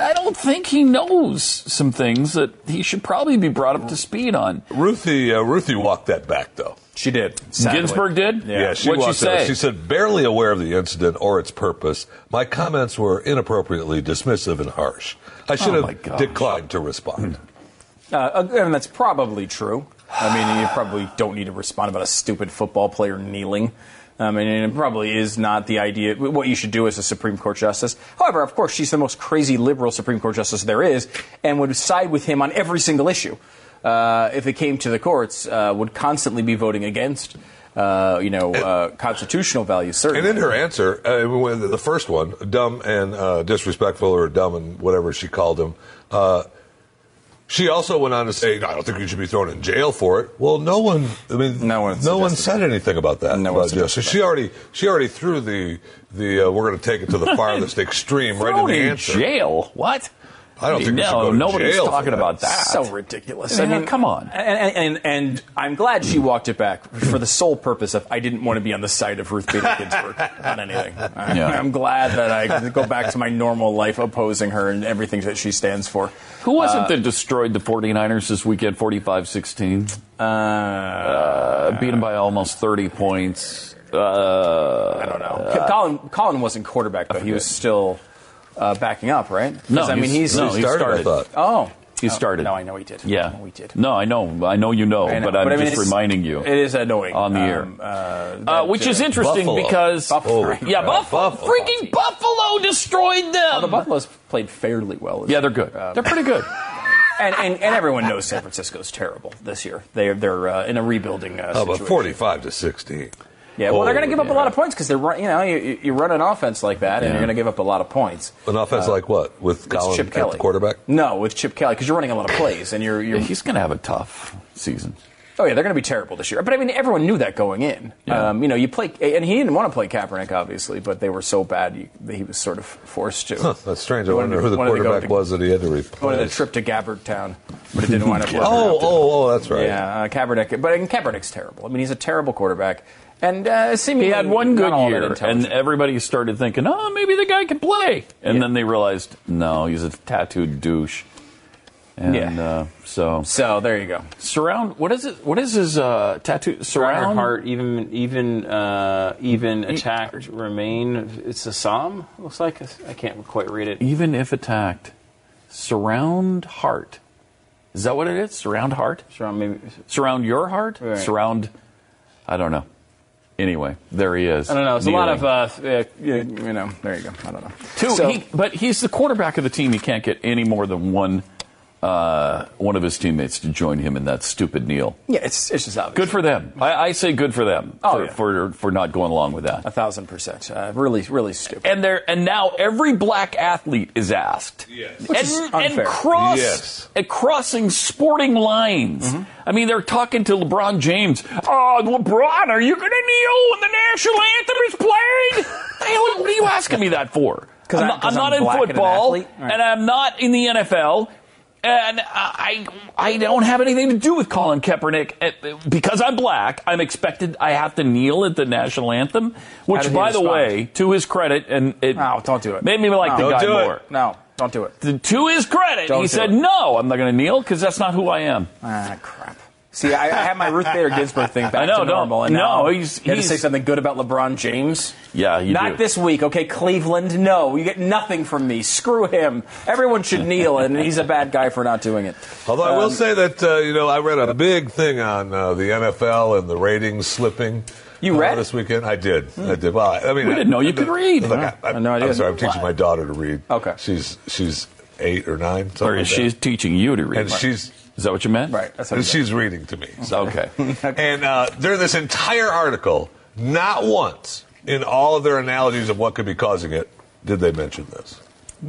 I don't think he knows some things that he should probably be brought up to speed on. Ruthie, uh, Ruthie walked that back though. She did. Ginsburg did. Yeah, she What'd walked she that say? She said, barely aware of the incident or its purpose. My comments were inappropriately dismissive and harsh. I should Oh, have gosh. declined to respond. Uh, and that's probably true. I mean, you probably don't need to respond about a stupid football player kneeling. I mean, and it probably is not the idea, what you should do as a Supreme Court justice. However, of course, she's the most crazy liberal Supreme Court justice there is and would side with him on every single issue. Uh, if it came to the courts, uh, would constantly be voting against, uh, you know, uh, constitutional values, certainly. And in her answer, uh, the first one, dumb and uh, disrespectful, or dumb and whatever she called him, uh, she also went on to say, "No, "I don't think you should be thrown in jail for it." Well, no one, I mean, no one, no one said anything about that. No one about justice. She already, she already threw the the. Uh, we're going to take it to the (laughs) farthest extreme right in the in answer. jail? What? I don't think no, go to nobody's jail for talking that. about that. So ridiculous. I mean, come on. And, and, and I'm glad she walked it back for the sole purpose of I didn't want to be on the side of Ruth Bader Ginsburg on anything. I, (laughs) Yeah. I'm glad that I can go back to my normal life opposing her and everything that she stands for. Who was Uh, it that destroyed the 49ers this weekend 45 16? Uh, beat them by almost 30 points. Uh, I don't know. Colin, Colin wasn't quarterback, though. He was still uh, backing up, right? 'Cause, No, I mean, he's- he's. no, he started, I thought. Oh. He Oh, started. No, I know he did. Yeah. we did. No, I know. I know you know, know, but I'm but I mean, just reminding you. It is annoying. On the air. Um, uh, Uh, that, which is uh, interesting Buffalo. because Buffalo. yeah, Buffalo, freaking Buffalo destroyed them. Oh, the Buffaloes played fairly well. Yeah, they're good. They're pretty good. (laughs) And, and, and everyone knows San Francisco's terrible this year. They, they're uh, in a rebuilding uh, How about situation. forty-five to sixteen? Yeah, well, they're going to give up yeah. a lot of points because they're you know you, you run an offense like that and Yeah. you're going to give up a lot of points. An offense Uh, like what? With Colin Chip Kelly. the quarterback? No, with Chip Kelly because you're running a lot of plays and you're. you're Yeah, he's going to have a tough season. Oh yeah, they're going to be terrible this year. But I mean, everyone knew that going in. Yeah. Um, you know, you play, and he didn't want to play Kaepernick, obviously, but they were so bad you, he was sort of forced to. Huh, (laughs) that's strange. I wonder who the wanted to go quarterback to- was that he had to Wanted a replace. trip to Gabbert Town, but it didn't wind up. (laughs) Oh, oh, oh, that's right. Yeah, uh, Kaepernick. But I mean, Kaepernick's terrible. I mean, he's a terrible quarterback, and uh, seemingly He had one good year, and everybody started thinking, "Oh, maybe the guy can play." And then they realized, no, he's a tattooed douche. And Yeah. uh, so, so there you go. Surround. What is it? What is his uh, tattoo? Surround. heart, even even uh, even attacked, remain. It's a psalm. Looks like I can't quite read it. Even if attacked, surround heart. Is that what it is? Surround heart. Surround maybe. Surround your heart. Right. Surround. I don't know. Anyway, there he is. I don't know. It's a lot of, uh, uh, you you know, there you go. I don't know. Two, So- he, but he's the quarterback of the team. He can't get any more than one uh, one of his teammates to join him in that stupid kneel. yeah, it's it's just obvious. Good for them. I, I say good for them Oh, for, yeah. for for not going along with that. A thousand percent. Uh, really, really stupid. And there and now every black athlete is asked. Yes. Which and, is and unfair. cross Yes. and crossing sporting lines. Mm-hmm. I mean, they're talking to LeBron James. Oh, LeBron, are you going to kneel when the national anthem is played? (laughs) Hey, what, what are you asking me that for? (laughs) 'Cause I'm I- not, 'cause I'm not I'm in black and an football. Right. and I'm not in the NFL. And I, I don't have anything to do with Colin Kaepernick Uh, because I'm black. I'm expected. I have to kneel at the national anthem, which, by the way, to his credit, and it No, don't do it. made me like No. the guy do it. more. No, don't do it. To- To his credit, Don't he said, it. "No, I'm not going to kneel because that's not who I am." Ah, crap. See, I, I had my Ruth Bader Ginsburg thing back I know, to normal, and no, now he's- you had to he's- say something good about LeBron James. Yeah, you Not do. this week, okay, Cleveland. No, you get nothing from me. Screw him. Everyone should kneel, and he's a bad guy for not doing it. Although I will Um, say that uh, you know I read a big thing on uh, the NFL and the ratings slipping. You uh, read? this weekend? I did. I did. Well, I mean, We didn't know you could read. Look, Huh. I, I had no idea. am sorry. I'm teaching my daughter to read. Okay. She's she's eight or nine. something Or like she's that. teaching you to read. and she's Is that what you meant? Right. That's what and she's reading to me. So. Okay. (laughs) And uh, during this entire article, not once in all of their analogies of what could be causing it did they mention this.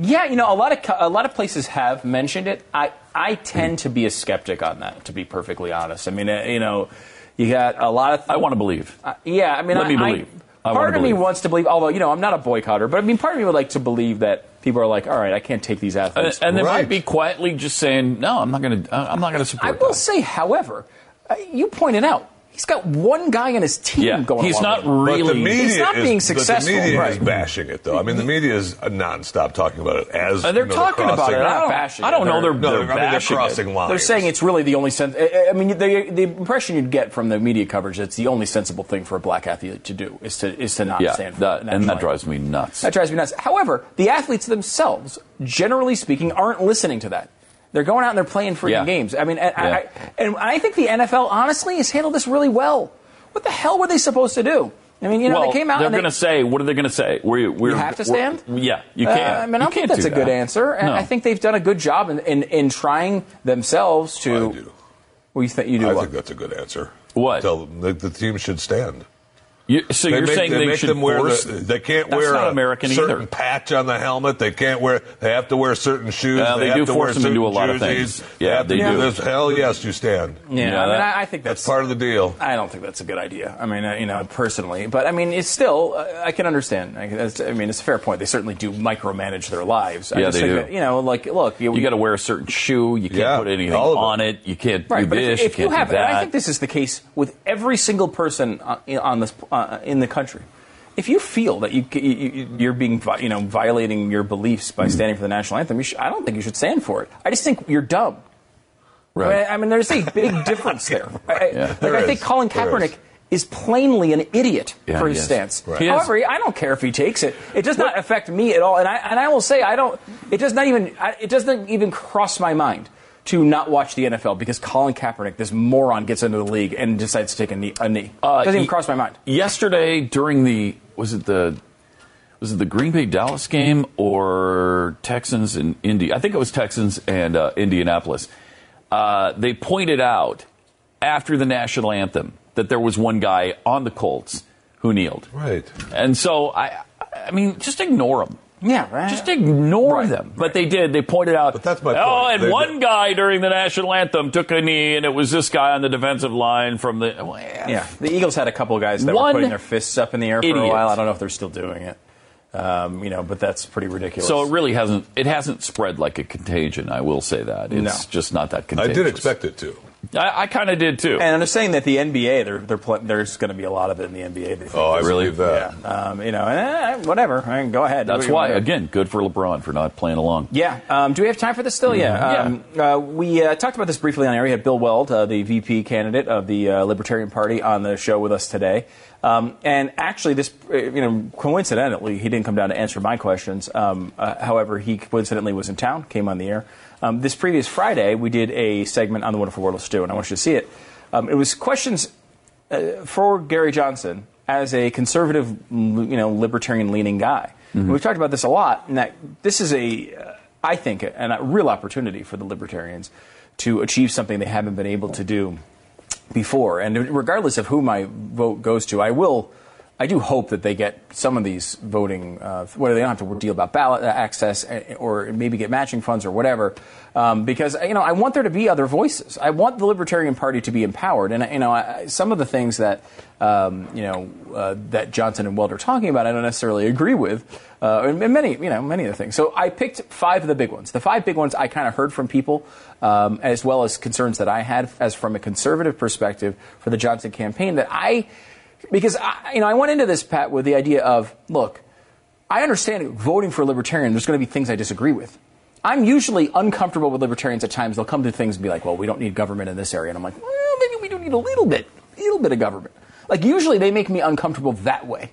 Yeah, you know, a lot of a lot of places have mentioned it. I I tend to be a skeptic on that, to be perfectly honest. I mean, uh, you know, you got a lot of. I want to believe. Uh, yeah, I mean, Let I, me I- believe. I part wanna of me wants to believe, although you know, I'm not a boycotter, but I mean, part of me would like to believe that people are like, all right, I can't take these athletes. and they Right. might be quietly just saying, "No, I'm not going to. I'm not going to support. I will that." say, however, uh, you pointed out He's got one guy in his team Yeah, going. he's along not with him. But the really- media He's not is, being but successful, The media right. is bashing it, though. I mean, the media is nonstop talking about it as Uh, they're you know, talking about it. I not don't- bashing I don't know they're- No, they're I mean, they're bashing it. lines. They're saying it's really the only sense. I I mean, the, the impression you'd get from the media coverage it's the only sensible thing for a black athlete to do is to is to not Yeah, stand for that, the and national that drives me nuts. That drives me nuts. However, the athletes themselves, generally speaking, aren't listening to that. They're going out and they're playing freaking Yeah. games. I mean, and, Yeah. I, and I think the NFL honestly has handled this really well. What the hell were they supposed to do? I mean, you know, well, they came out they're they, going to say, what are they going to say? We're, we're, You have to stand? yeah, you Uh, can't. I mean, I don't think that's do a good answer, and No. I think they've done a good job in in, in trying themselves to. I do. Well, you think you do I what? think that's a good answer. What? Tell them the, the team should stand. You, so They you're make- saying they they, make should them wear force? the, they can't That's wear not a American certain either. patch on the helmet. They can't wear. They have to wear certain shoes. Well, they have do to force wear them to do a certain lot of things. Yeah, have to they do. this. Hell yes, you stand. Yeah, Yeah, I mean, that- I, I think that's, That's part of the deal. I don't think that's a good idea. I mean, uh, you know, personally, but I mean, it's still. Uh, I can understand. I, I mean, it's a fair point. They certainly do micromanage their lives. I Yeah, just they think do. That, you know, like, look, You got to wear a certain shoe. You can't Yeah, put anything all of it. on it. You can't Right, do this. if, if you you can't have, do and I think this is the case with every single person uh, on this uh, in the country. If you feel that you, you you're being you know violating your beliefs by standing for the national anthem, you should, I don't think you should stand for it. I just think you're dumb. Right. I mean, there's a big (laughs) difference there. I, Yeah. like, There I think. Colin Kaepernick is. plainly an idiot Yeah, for his is. stance. Right. However, I don't care if he takes it. It does not affect me at all. And I and I will say I don't. It does not even. I, it doesn't even cross my mind to not watch the NFL because Colin Kaepernick, this moron, gets into the league and decides to take a knee. A knee. Uh, doesn't even y- cross my mind. Yesterday during the was it the was it the Green Bay Dallas game or Texans and Indy? I think it was Texans and uh, Indianapolis. Uh, they pointed out after the national anthem that there was one guy on the Colts who kneeled. Right. And so I, I mean, just ignore them. Yeah, right. Just ignore Right, them. But they did. They pointed out. But that's my Oh, point. and They- one guy during the national anthem took a knee, and it was this guy on the defensive line from the. Well, Yeah, the Eagles had a couple of guys that One were putting their fists up in the air for a while. I don't know if they're still doing it. Um, you know, but that's pretty ridiculous. So it really hasn't. It hasn't spread like a contagion. I will say that it's No. just not that contagious. I did expect it to. I, I kind of did too. And I'm saying that the NBA, they're, they're pl- there's going to be a lot of it in the NBA. they think. Oh, I Really? believe that. Yeah, um, you know, eh, whatever. I mean, go ahead. That's Do what you why, again, good for LeBron for not playing along. Yeah. Um, do we have time for this still? Yeah. Mm-hmm. Yeah. Um, uh, we uh, talked about this briefly on air. We had Bill Weld, uh, the VP candidate of the uh, Libertarian Party, on the show with us today. Um, and actually, this, uh, you know, coincidentally, he didn't come down to answer my questions. Um, uh, however, he coincidentally was in town, came on the air. Um, this previous Friday, we did a segment on the Wonderful World of Stu, and I want you to see it. Um, it was questions uh, for Gary Johnson as a conservative, you know, libertarian-leaning guy. And we've talked about this a lot, and that this is a, uh, I think, a, a real opportunity for the libertarians to achieve something they haven't been able to do before. And regardless of who my vote goes to, I will. I do hope that they get some of these voting, uh, whether they don't have to deal about ballot access eh, or maybe get matching funds or whatever, um, because you know I want there to be other voices. I want the Libertarian Party to be empowered, and you know I, some of the things that um, you know uh, that Johnson and Weld are talking about, I don't necessarily agree with, uh, and and many you know many of the things. So I picked five of the big ones. The five big ones I kind of heard from people, um, as well as concerns that I had as from a conservative perspective for the Johnson campaign that I because I, you know I went into this Pat with the idea of look, I understand voting for a libertarian. There's going to be things I disagree with. I'm usually uncomfortable with libertarians at times. They'll come to things and be like, well, we don't need government in this area, and I'm like, well, maybe we do need a little bit, a little bit of government. Like usually they make me uncomfortable that way.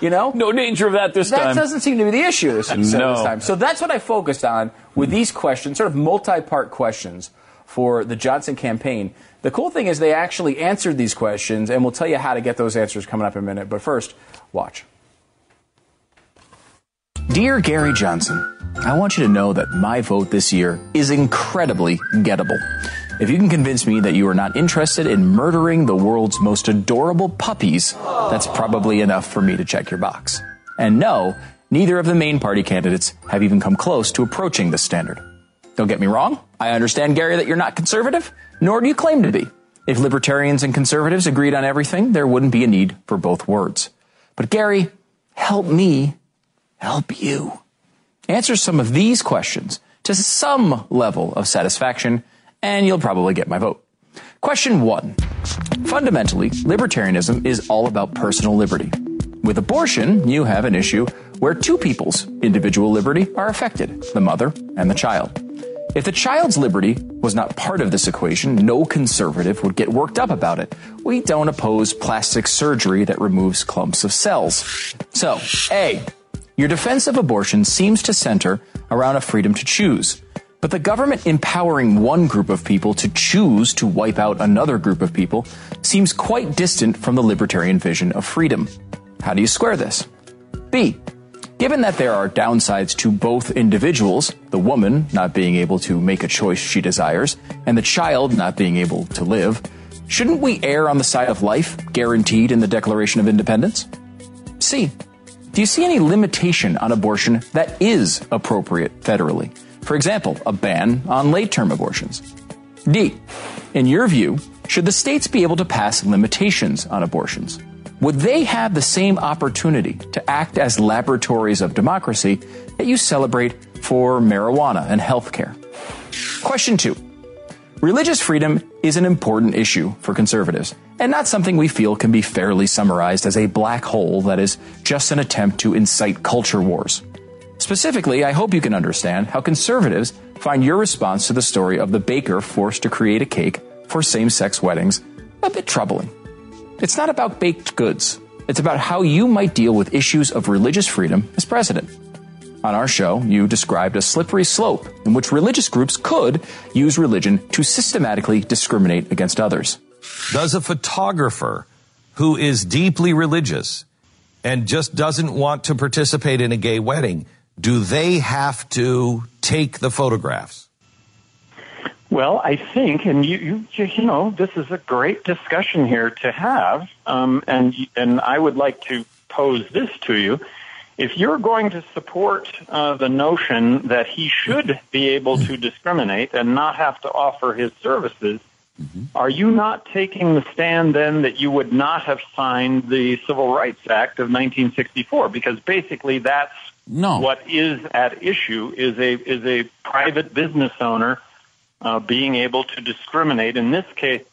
You know, (laughs) no danger of that this that time. That doesn't seem to be the issue this, No. this time. So that's what I focused on with these questions, sort of multi-part questions for the Johnson campaign. The cool thing is they actually answered these questions, and we'll tell you how to get those answers coming up in a minute. But first, watch. Dear Gary Johnson, I want you to know that my vote this year is incredibly gettable. If you can convince me that you are not interested in murdering the world's most adorable puppies, that's probably enough for me to check your box. And no, neither of the main party candidates have even come close to approaching this standard. Don't get me wrong, I understand, Gary, that you're not conservative, nor do you claim to be. If libertarians and conservatives agreed on everything, there wouldn't be a need for both words. But Gary, help me help you. Answer some of these questions to some level of satisfaction, and you'll probably get my vote. Question one Fundamentally, libertarianism is all about personal liberty. With abortion, you have an issue where two people's individual liberty are affected the mother and the child. If the child's liberty was not part of this equation, no conservative would get worked up about it. We don't oppose plastic surgery that removes clumps of cells. So, A, your defense of abortion seems to center around a freedom to choose. But the government empowering one group of people to choose to wipe out another group of people seems quite distant from the libertarian vision of freedom. How do you square this? B. Given that there are downsides to both individuals, the woman not being able to make a choice she desires, and the child not being able to live, shouldn't we err on the side of life guaranteed in the Declaration of Independence? C. Do you see any limitation on abortion that is appropriate federally? For example, a ban on late term abortions. D. In your view, should the states be able to pass limitations on abortions? Would they have the same opportunity to act as laboratories of democracy that you celebrate for marijuana and healthcare? Question two. Religious freedom is an important issue for conservatives, and not something we feel can be fairly summarized as a black hole that is just an attempt to incite culture wars. Specifically, I hope you can understand how conservatives find your response to the story of the baker forced to create a cake for same sex weddings a bit troubling. It's not about baked goods. It's about how you might deal with issues of religious freedom as president. On our show, you described a slippery slope in which religious groups could use religion to systematically discriminate against others. Does a photographer who is deeply religious and just doesn't want to participate in a gay wedding, do they have to take the photographs? Well, I think, and you, you, you know, this is a great discussion here to have, um, and and I would like to pose this to you: if you're going to support uh, the notion that he should be able to discriminate and not have to offer his services, mm-hmm. are you not taking the stand then that you would not have signed the Civil Rights Act of 1964? Because basically, that's no. what is at issue is a is a private business owner uh, being able to discriminate. In this case,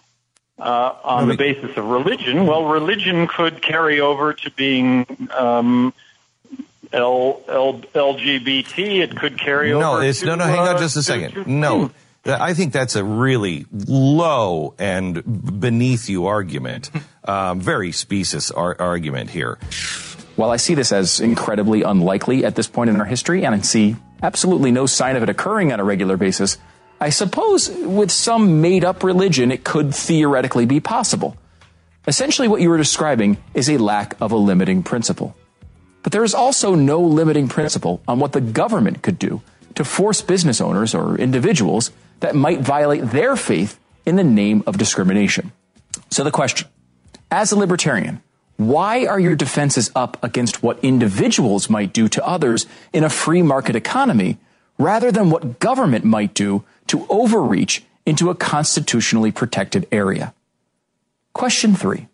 uh, on the basis of religion, well, religion could carry over to being um, L, L, LGBT. It could carry no, over. It's, to, no, no. Hang on uh, just a to- second. to- no, I think that's a really low and beneath you argument. Um, very specious ar- argument here. While I see this as incredibly unlikely at this point in our history, and I see absolutely no sign of it occurring on a regular basis, I suppose with some made up religion, it could theoretically be possible. Essentially, what you were describing is a lack of a limiting principle. But there is also no limiting principle on what the government could do to force business owners or individuals that might violate their faith in the name of discrimination. So the question, as a libertarian, why are your defenses up against what individuals might do to others in a free market economy rather than what government might do to overreach into a constitutionally protected area? Question three.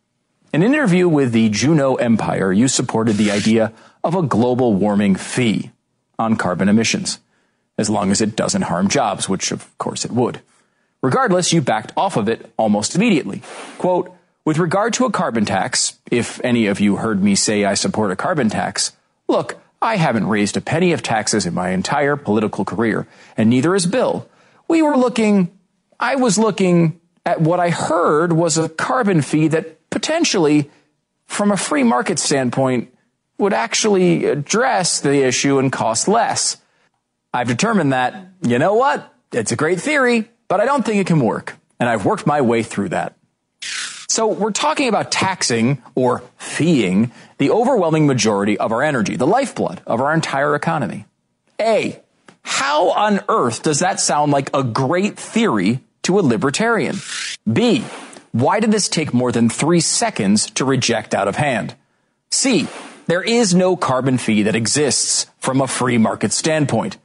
In an interview with the Juneau Empire, you supported the idea of a global warming fee on carbon emissions, as long as it doesn't harm jobs, which of course it would. Regardless, you backed off of it almost immediately. Quote, with regard to a carbon tax, if any of you heard me say I support a carbon tax, look, I haven't raised a penny of taxes in my entire political career, and neither has Bill. We were looking, I was looking at what I heard was a carbon fee that potentially, from a free market standpoint, would actually address the issue and cost less. I've determined that, you know what? It's a great theory, but I don't think it can work. And I've worked my way through that. So we're talking about taxing or feeing the overwhelming majority of our energy, the lifeblood of our entire economy. A, how on earth does that sound like a great theory to a libertarian? B, why did this take more than three seconds to reject out of hand? C, there is no carbon fee that exists from a free market standpoint.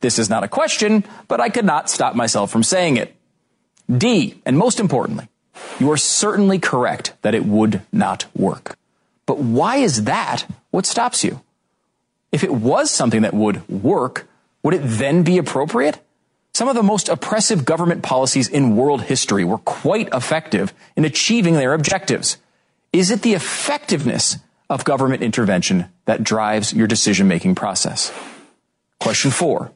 This is not a question, but I could not stop myself from saying it. D, and most importantly, you are certainly correct that it would not work. But why is that what stops you? If it was something that would work, would it then be appropriate? Some of the most oppressive government policies in world history were quite effective in achieving their objectives. Is it the effectiveness of government intervention that drives your decision making process? Question four.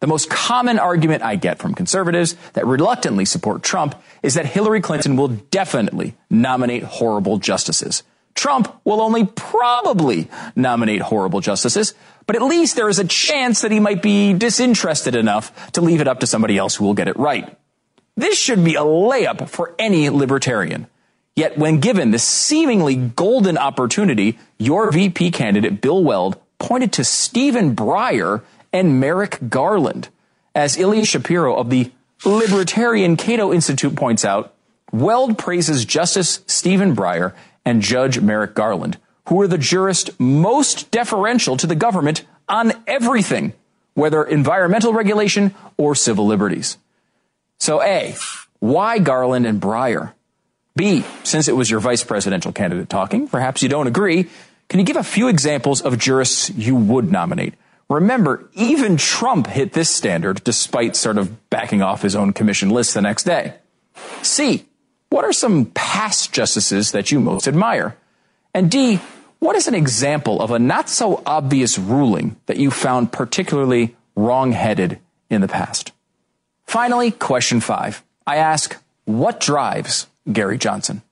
The most common argument I get from conservatives that reluctantly support Trump is that Hillary Clinton will definitely nominate horrible justices. Trump will only probably nominate horrible justices, but at least there is a chance that he might be disinterested enough to leave it up to somebody else who will get it right. This should be a layup for any libertarian. Yet when given this seemingly golden opportunity, your VP candidate Bill Weld pointed to Stephen Breyer and Merrick Garland. As Ilya Shapiro of the Libertarian Cato Institute points out, Weld praises Justice Stephen Breyer and Judge Merrick Garland, who are the jurist most deferential to the government on everything, whether environmental regulation or civil liberties. So A, why Garland and Breyer? B, since it was your vice presidential candidate talking, perhaps you don't agree, can you give a few examples of jurists you would nominate? Remember, even Trump hit this standard despite sort of backing off his own commission list the next day. C, what are some past justices that you most admire? And D, what is an example of a not so obvious ruling that you found particularly wrong-headed in the past? Finally, question five. I ask, what drives Gary Johnson?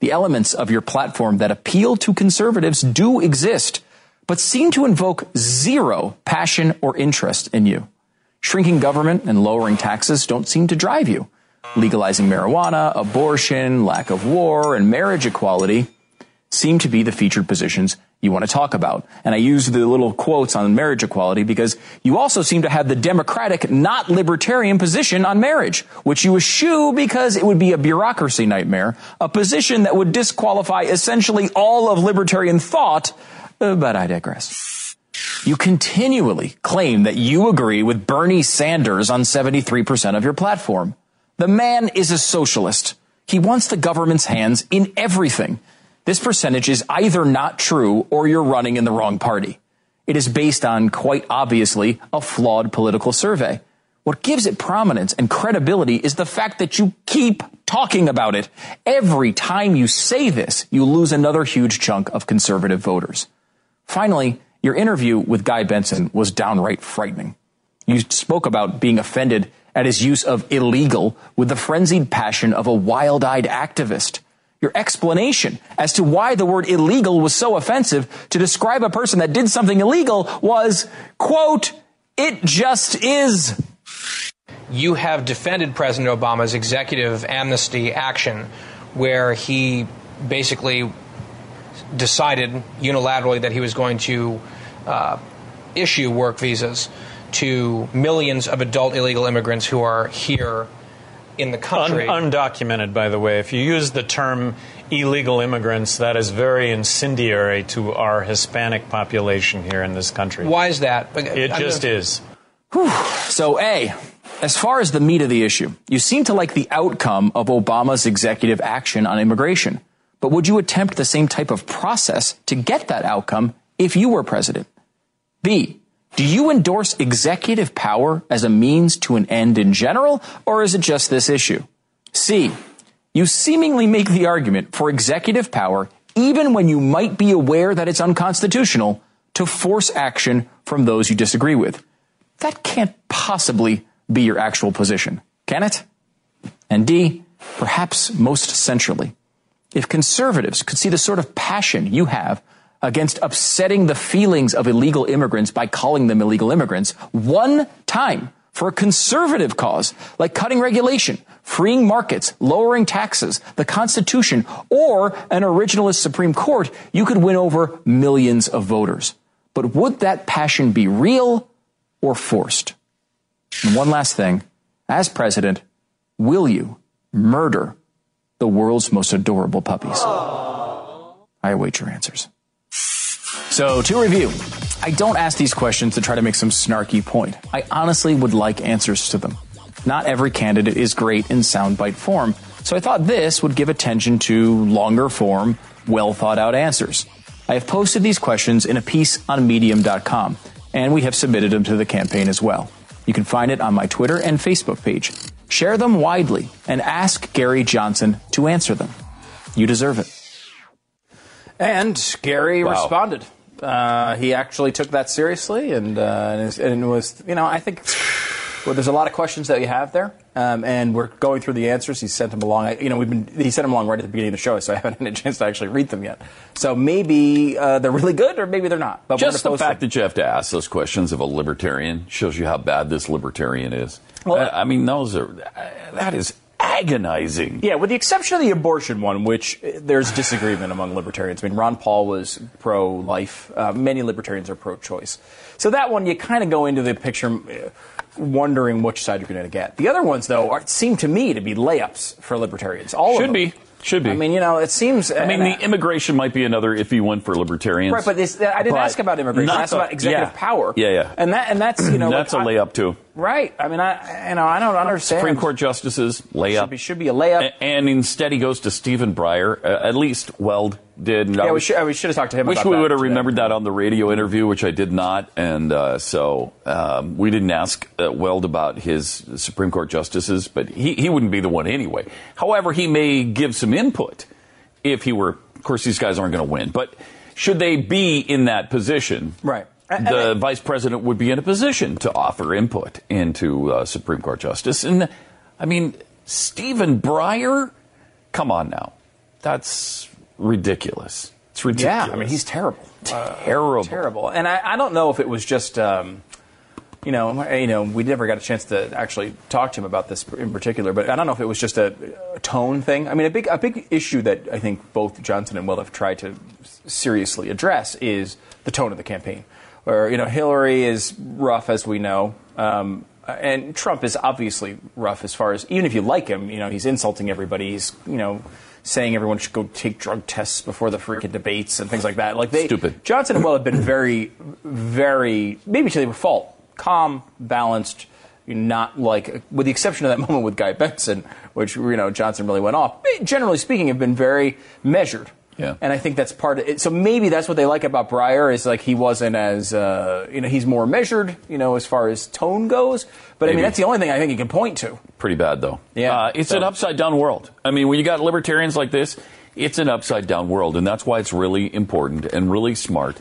The elements of your platform that appeal to conservatives do exist but seem to invoke zero passion or interest in you. Shrinking government and lowering taxes don't seem to drive you. Legalizing marijuana, abortion, lack of war, and marriage equality seem to be the featured positions you want to talk about. And I use the little quotes on marriage equality because you also seem to have the democratic, not libertarian position on marriage, which you eschew because it would be a bureaucracy nightmare, a position that would disqualify essentially all of libertarian thought uh, but I digress. You continually claim that you agree with Bernie Sanders on 73% of your platform. The man is a socialist. He wants the government's hands in everything. This percentage is either not true or you're running in the wrong party. It is based on, quite obviously, a flawed political survey. What gives it prominence and credibility is the fact that you keep talking about it. Every time you say this, you lose another huge chunk of conservative voters. Finally, your interview with Guy Benson was downright frightening. You spoke about being offended at his use of illegal with the frenzied passion of a wild eyed activist. Your explanation as to why the word illegal was so offensive to describe a person that did something illegal was, quote, it just is. You have defended President Obama's executive amnesty action where he basically decided unilaterally that he was going to uh, issue work visas to millions of adult illegal immigrants who are here in the country. Un- undocumented, by the way. If you use the term illegal immigrants, that is very incendiary to our Hispanic population here in this country. Why is that? Uh, it I'm just gonna- is. Whew. So, A, as far as the meat of the issue, you seem to like the outcome of Obama's executive action on immigration. But would you attempt the same type of process to get that outcome if you were president? B, do you endorse executive power as a means to an end in general, or is it just this issue? C, you seemingly make the argument for executive power even when you might be aware that it's unconstitutional to force action from those you disagree with. That can't possibly be your actual position, can it? And D, perhaps most centrally, if conservatives could see the sort of passion you have against upsetting the feelings of illegal immigrants by calling them illegal immigrants one time for a conservative cause like cutting regulation, freeing markets, lowering taxes, the Constitution, or an originalist Supreme Court, you could win over millions of voters. But would that passion be real or forced? And one last thing. As president, will you murder the world's most adorable puppies? I await your answers. So, to review, I don't ask these questions to try to make some snarky point. I honestly would like answers to them. Not every candidate is great in soundbite form, so I thought this would give attention to longer form, well thought out answers. I have posted these questions in a piece on medium.com, and we have submitted them to the campaign as well. You can find it on my Twitter and Facebook page. Share them widely and ask Gary Johnson to answer them. You deserve it. And Gary Wow. responded. Uh, he actually took that seriously, and, uh, and, is- and was, you know, I think well, there's a lot of questions that you have there, um, and we're going through the answers. He sent them along. I- You know, we've been he sent them along right at the beginning of the show, so I haven't had a chance to actually read them yet. So maybe uh, they're really good, or maybe they're not. But Just the fact them. that you have to ask those questions of a libertarian shows you how bad this libertarian is. Well- I I mean, those are that is agonizing. Yeah, with the exception of the abortion one, which uh, there's disagreement among libertarians. I mean, Ron Paul was pro life, uh, many libertarians are pro choice. So that one, you kind of go into the picture uh, wondering which side you're going to get. The other ones, though, are, seem to me to be layups for libertarians. All of Should them. be. Should be. I mean, you know, it seems. I mean, the immigration might be another iffy one for libertarians. Right, but I didn't But ask about immigration. I asked about executive yeah. power. Yeah, yeah. And that, and that's you know, that's a like, I- layup too. Right. I mean, I, you know, I don't understand. Supreme Court justices layup. Should be, should be a layup. A- and instead he goes to Stephen Breyer. Uh, at least Weld did. And I yeah, we should, we should have talked to him. Wish we would have remembered that on the radio interview, which I did not, and uh, so um, we didn't ask uh, Weld about his Supreme Court justices, but he, he wouldn't be the one anyway. However, he may give some input if he were. Of course, these guys aren't going to win, but should they be in that position, right? The vice president would be in a position to offer input into uh, Supreme Court justice, and I mean Stephen Breyer. Come on now, that's ridiculous. It's ridiculous. Yeah, I mean, he's terrible. Terrible. terrible. And I, I don't know if it was just, um, you know, you know, we never got a chance to actually talk to him about this in particular, but I don't know if it was just a, a tone thing. I mean, a big, a big issue that I think both Johnson and Weld have tried to seriously address is the tone of the campaign. Where, you know, Hillary is rough, as we know. Um, and Trump is obviously rough as far as, even if you like him, you know, he's insulting everybody. He's, you know, saying everyone should go take drug tests before the freaking debates and things like that. Like they, Stupid. Johnson and Weld have been very, very, maybe to their fault, calm, balanced, not like, with the exception of that (laughs) moment with Guy Benson, which, you know, Johnson really went off. Generally speaking, have been very measured. Yeah. And I think that's part of it. So maybe that's what they like about Breyer is like he wasn't as, uh, you know, he's more measured, you know, as far as tone goes. But I mean, that's the only thing I think he can point to. Pretty bad, though. Yeah. Uh, it's So- an upside down world. I mean, when you got libertarians like this, it's an upside down world. And that's why it's really important and really smart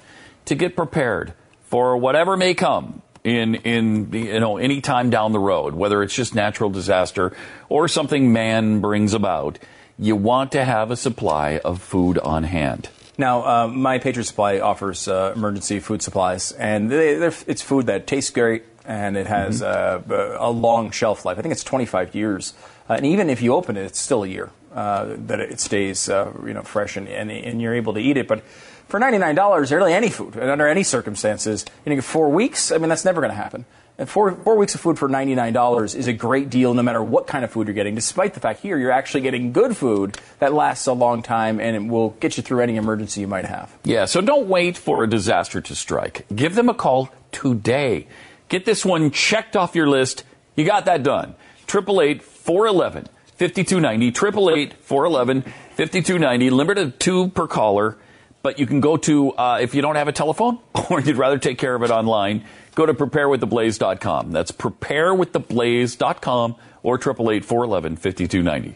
to get prepared for whatever may come in, in you know, any time down the road, whether it's just natural disaster or something man brings about. You want to have a supply of food on hand. Now, uh, my Patriot Supply offers uh, emergency food supplies, and they, it's food that tastes great and it has uh, a long shelf life. I think it's 25 years, uh, and even if you open it, it's still a year uh, that it stays, uh, you know, fresh and, and, and you're able to eat it. But for $99, really any food, and under any circumstances, you know, four weeks. I mean, that's never going to happen. Four, four weeks of food for $99 is a great deal no matter what kind of food you're getting, despite the fact here you're actually getting good food that lasts a long time and it will get you through any emergency you might have. Yeah, so don't wait for a disaster to strike. Give them a call today. Get this one checked off your list. You got that done. 888 411 5290. 888 411 5290. Limited two per caller. But you can go to, uh, if you don't have a telephone (laughs) or you'd rather take care of it online, go to preparewiththeblaze.com. That's preparewiththeblaze.com or 888 411 5290.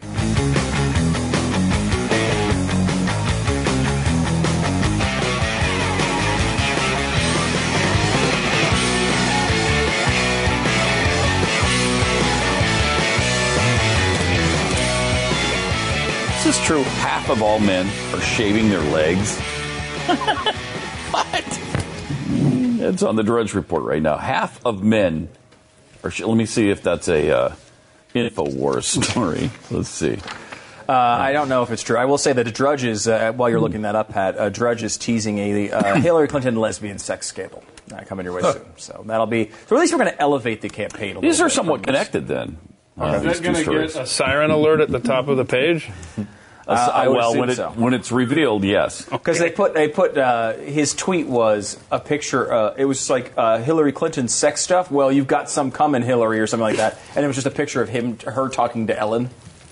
Is this true? Half of all men are shaving their legs. (laughs) what? It's on the Drudge Report right now. Half of men are. Sh- let me see if that's a uh, Infowars story. Let's see. Uh, I don't know if it's true. I will say that Drudge is, uh, while you're looking that up, Pat, a Drudge is teasing a uh, (coughs) Hillary Clinton lesbian sex scandal uh, coming your way soon. So that'll be. So at least we're going to elevate the campaign a little These are somewhat connected then. Uh, Okay. these Is that gonna stories. A siren alert at the top of the page? (laughs) Uh, I would well, when, it, so. when it's revealed, yes. Because they put they put uh, his tweet was a picture. Uh, it was like uh, Hillary Clinton's sex stuff. Well, you've got some coming, Hillary, or something like that. And it was just a picture of him, her talking to Ellen,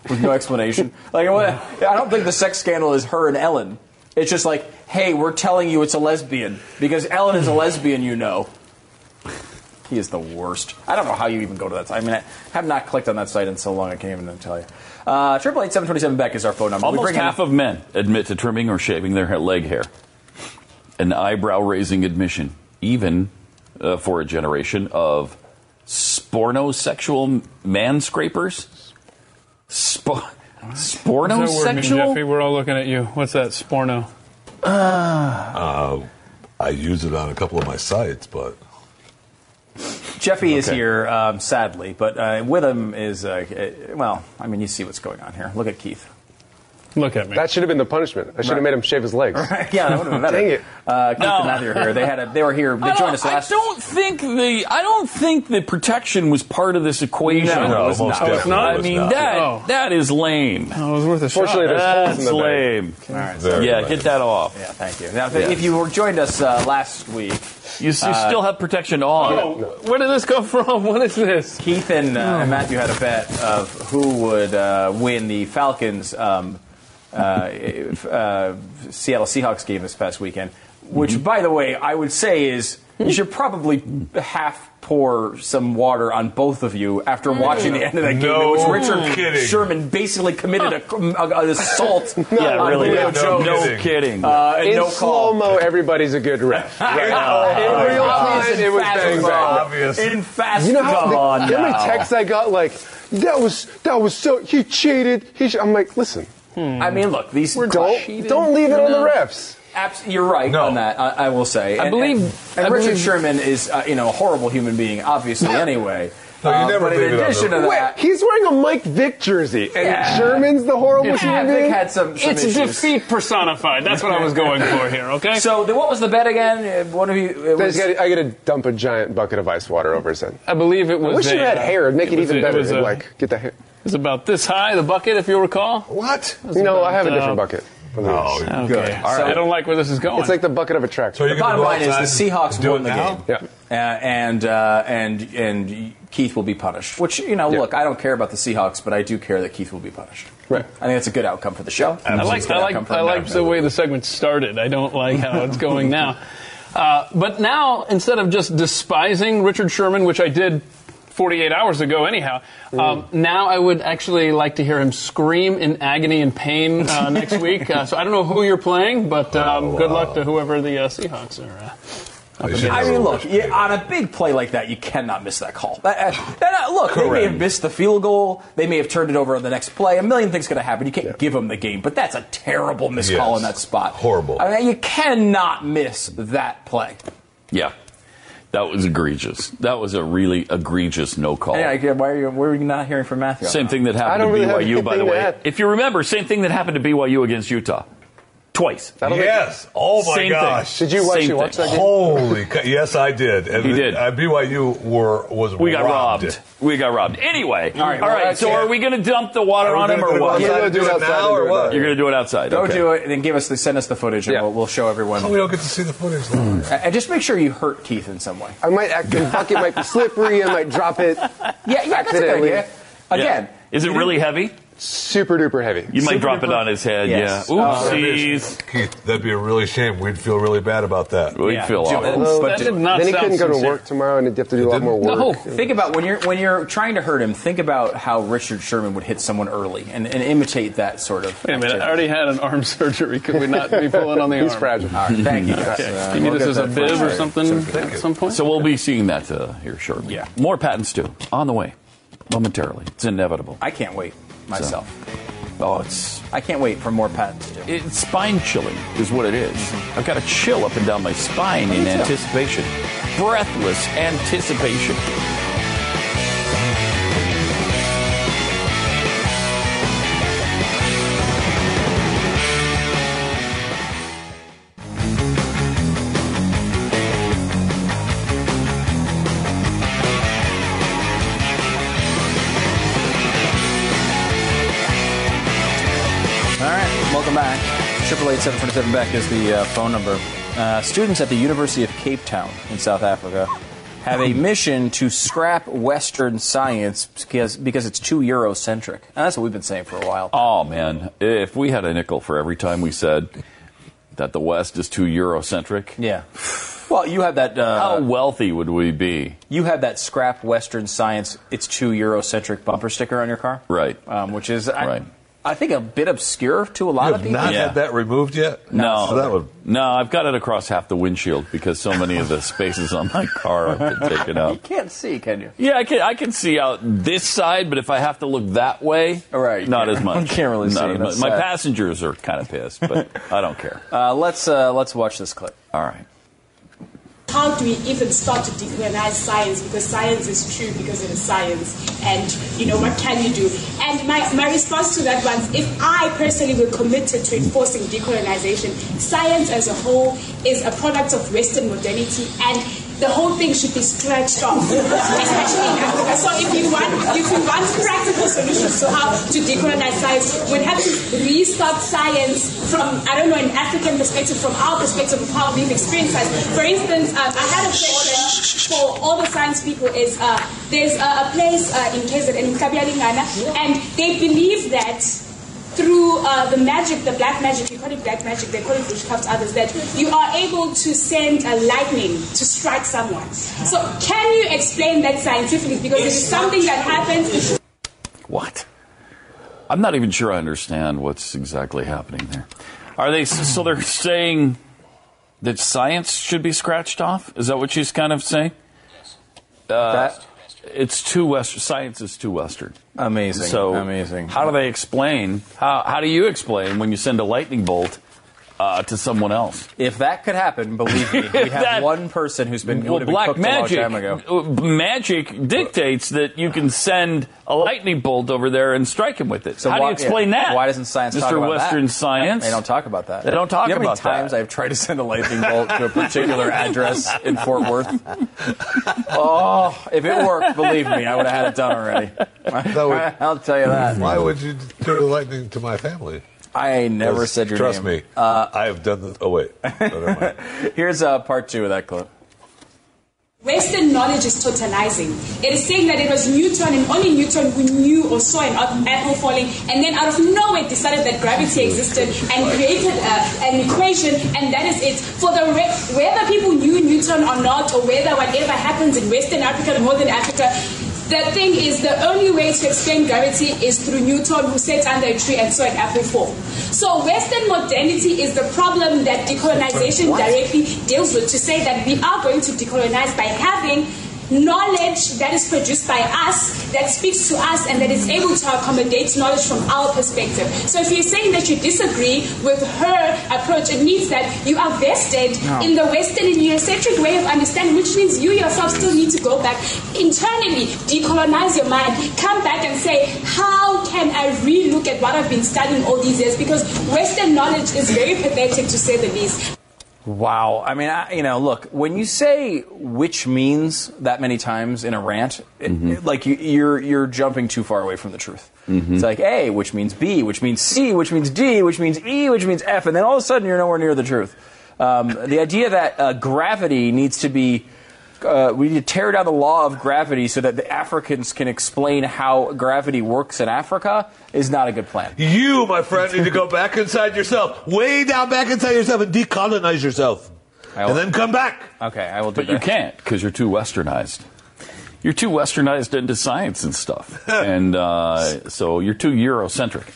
with no explanation. (laughs) like, I don't think the sex scandal is her and Ellen. It's just like, hey, we're telling you it's a lesbian because Ellen is a lesbian, you know. He is the worst. I don't know how you even go to that site. I mean, I have not clicked on that site in so long. I can't even tell you. Uh, Triple eight seven twenty seven Beck is our phone number. We Almost bring in- half of men admit to trimming or shaving their leg hair. An eyebrow raising admission, even uh, for a generation of spornosexual man scrapers. Spo- What's that word mean, spornosexual? Jeffy, we're all looking at you. What's that? Sporno. Uh, I use it on a couple of my sites, but Jeffy is here, um, sadly, but uh, with him is, uh, well, I mean, you see what's going on here. Look at Keith. Look at me. That should have been the punishment. I should have made him shave his legs. yeah, that would have been better. (laughs) Dang it. Uh, Keith and Matthew are here. They had a, they were here. They I joined us don't, last. I don't think the I don't think the protection was part of this equation. No, No, it was not. Oh, it's not? I mean not. that Oh. that is lame. Oh, it was worth a shot. Fortunately, there's holes in That's the lame. All right, so- yeah, get that off. Yeah, thank you. Now, if, Yes. if you were joined us uh, last week, You, you Uh, still have protection on. Oh, where did this come from? (laughs) What is this? Keith and, uh, Oh. and Matthew had a bet of who would uh, win the Falcons um, if, Seattle Seahawks game this past weekend. Which, Mm-hmm. by the way, I would say is you should probably half pour some water on both of you after watching the end of that game, No in which Richard kidding. Sherman basically committed a, a, an assault. (laughs) Yeah, on really. Julio No Jones. kidding. kidding. Uh, In no slow mo, everybody's a good ref. (laughs) Right? in real Obvious time, it was bang bang. Obvious. In fast You know how Come the, on how many texts I got like that was that was so he cheated. He ch-. I'm like, listen, I mean, look, these don't don't leave it on the refs. Abs- you're right No. on that. I, I will say. I And- believe- And, and I Richard believe- Sherman is, uh, you know, a horrible human being, obviously. Anyway. (laughs) No, you never but in addition the- to Wait, he's wearing a Mike Vick jersey, and Yeah. Sherman's the horrible yeah, human Vick being. had some, some It's issues. defeat personified. That's what I was going for here, okay? So, then what was the bet again? One of you. It I was, gotta- I got to dump a giant bucket of ice water over his head. I believe it I was. wish a, you had uh, hair; it'd make it, was even a- better. was a- like get the hair. It was about this high, the bucket, if you'll recall. what? You No, I have a uh, different bucket. Oh, Okay. Good. All right. I don't like where this is going. It's like the bucket of a tractor. So the bottom line is the Seahawks do won the game. Yeah. Uh, and uh, and and Keith will be punished. Which you know, Yeah. look, I don't care about the Seahawks, but I do care that Keith will be punished. Right. I think that's a good outcome for the show. I like, It's a good I like, I like the way the segment started. I don't like how it's going (laughs) now. Uh, but now, instead of just despising Richard Sherman, which I did 48 hours ago anyhow, um, now I would actually like to hear him scream in agony and pain uh, (laughs) next week. Uh, so I don't know who you're playing, but um, good luck to whoever the uh, Seahawks are. Uh. I mean, look, you, on a big play like that, you cannot miss that call. Uh, uh, uh, look, they may have missed the field goal. They may have turned it over on the next play. A million things could have happened. You can't give them the game, but that's a terrible missed call Yes. in that spot. Horrible. I mean, you cannot miss that play. Yeah, that was egregious. That was a really egregious no call. Yeah, I- why are you, why are you not hearing from Matthew? on Same thing that happened to really BYU, by the anything to way. If you remember, same thing that happened to BYU against Utah. Twice. That'll make- Yes. Oh my Same thing. gosh. Did you watch, Same you watch thing. that game? Holy! co- Yes, I did. And He did. Uh, BYU were was robbed. We got robbed. robbed. We got robbed. Anyway, all right. well, that's so it. are we going to dump the water on him or what? outside Yeah, and do do it it outside now or what? You're going to do it outside. Go okay. do it, and then give us the send us the footage, and Yeah. we'll, we'll show everyone. Oh, we don't get to see the footage. though. Uh, and just make sure you hurt Keith in some way. I might act, the bucket might be slippery. I might drop it. Yeah, yeah, that's a good idea. Again, Is it really heavy? Super duper heavy. You might Super drop it on his head. Yes. Yeah. Oh, Oopsies. Keith, that'd be a really shame. We'd feel really bad about that. We'd Yeah, feel do awful. Well, But that did not then he couldn't go to work tomorrow, and he'd have to do a lot more work. No. Think about when you're when you're trying to hurt him. Think about how Richard Sherman would hit someone early and, and imitate that sort of. Wait a minute, I already had an arm (laughs) surgery. Could we not be pulling on the He's arm? fragile. All right, thank you. guys. Okay. Uh, you need we'll this get as a that bib or something at some point? So we'll be seeing that uh, here shortly. Yeah. More patents too on the way, momentarily. It's inevitable. I can't wait myself. Oh, it's I can't wait for more patents. to do. it's spine chilling is what it is. Mm-hmm. I've got a chill up and down my spine oh, in too. anticipation, breathless anticipation. 747 Beck is the uh, phone number. Uh, students at the University of Cape Town in South Africa have a hmm. mission to scrap Western science because, because it's too Eurocentric. And that's what we've been saying for a while. Oh, man. If we had a nickel for every time we said that the West is too Eurocentric. Yeah. Well, you have that. Uh, How wealthy would we be? You have that scrap Western science, it's too Eurocentric bumper sticker on your car. Right. Um, which is. I, right I think a bit obscure to a lot You of people. not Yeah. had that removed yet? No, So that would. no, I've got it across half the windshield because so many of the (laughs) spaces on my car have been taken up. You can't see, can you? Yeah, I can. I can see out this side, but if I have to look that way, Right, not as much. (laughs) can't really Not see, as that's much. My passengers are kind of pissed, but I don't care. (laughs) Uh, let's uh, let's watch this clip. All right. How do we even start to decolonize science? Because science is true because it is science. And you know what can you do? And my, my response to that was if i personally were committed to enforcing decolonization science as a whole is a product of western modernity. And the whole thing should be scratched off, (laughs) especially in Africa. So if you want, if you want practical solutions to how to decolonize science, we'd have to restart science from, I don't know, an African perspective, from our perspective of how we've experienced science. For instance, uh, I had a question for all the science people is uh, there's a, a place uh, in KZN, in Kabialingana, and they believe that through uh, the magic, the black magic, you call it black magic, they call it witchcraft, others, that you are able to send a lightning to strike someone. So can you explain that scientifically? Because it is something that happens. What? I'm not even sure I understand what's exactly happening there. Are they so they're saying that science should be scratched off? Is that what she's kind of saying? Uh, it's too western. Science is too western. Amazing. So Amazing. How do they explain? How how do you explain when you send a lightning bolt uh, to someone else? If that could happen, believe me, we (laughs) have That- one person who's been well, would have been black cooked magic. a long time ago. uh, Magic dictates that you can send a lightning bolt over there and strike him with it. So How do you explain yeah, that? Why doesn't science Mr. talk about Western that? Science? They don't talk about that. They don't talk you know about how many times that. I've tried to send a lightning bolt to a particular (laughs) address in Fort Worth. Oh, if it worked, believe me, I would have had it done already. (laughs) I'll tell you that. Why would you do the lightning to my family? I never Because, said your trust name. me, I have done this. Oh wait, (laughs) Never. Here's uh, part two of that clip. Western knowledge is totalizing. It is saying that it was Newton and only Newton who knew or saw an apple falling, and then out of nowhere decided that gravity existed and created uh, an equation, and that is it. For the re- whether people knew Newton or not, or whether whatever happens in Western Africa or Northern Africa, the thing is the only way to explain gravity is through Newton, who sat under a tree and saw an apple fall. So Western modernity is the problem that decolonization directly deals with. To say that we are going to decolonize by having knowledge that is produced by us, that speaks to us, and that is able to accommodate knowledge from our perspective. So if you're saying that you disagree with her approach, it means that you are vested No. in the Western and Eurocentric way of understanding, which means you yourself still need to go back internally, decolonize your mind, come back and say, how can I relook at what I've been studying all these years? Because Western knowledge is very pathetic to say the least. Wow. I mean, I, you know, look, when you say which means that many times in a rant, it- it- like you, you're you're jumping too far away from the truth. It's like A, which means B, which means C, which means D, which means E, which means F, and then all of a sudden you're nowhere near the truth. Um, the idea that uh, gravity needs to be uh, we need to tear down the law of gravity so that the Africans can explain how gravity works in Africa is not a good plan. You, my friend, need to go back inside yourself, way down back inside yourself, and decolonize yourself, and then come back. Okay, I will do that. But you can't because you're too westernized. You're too westernized into science and stuff, (laughs) and uh, so you're too Eurocentric,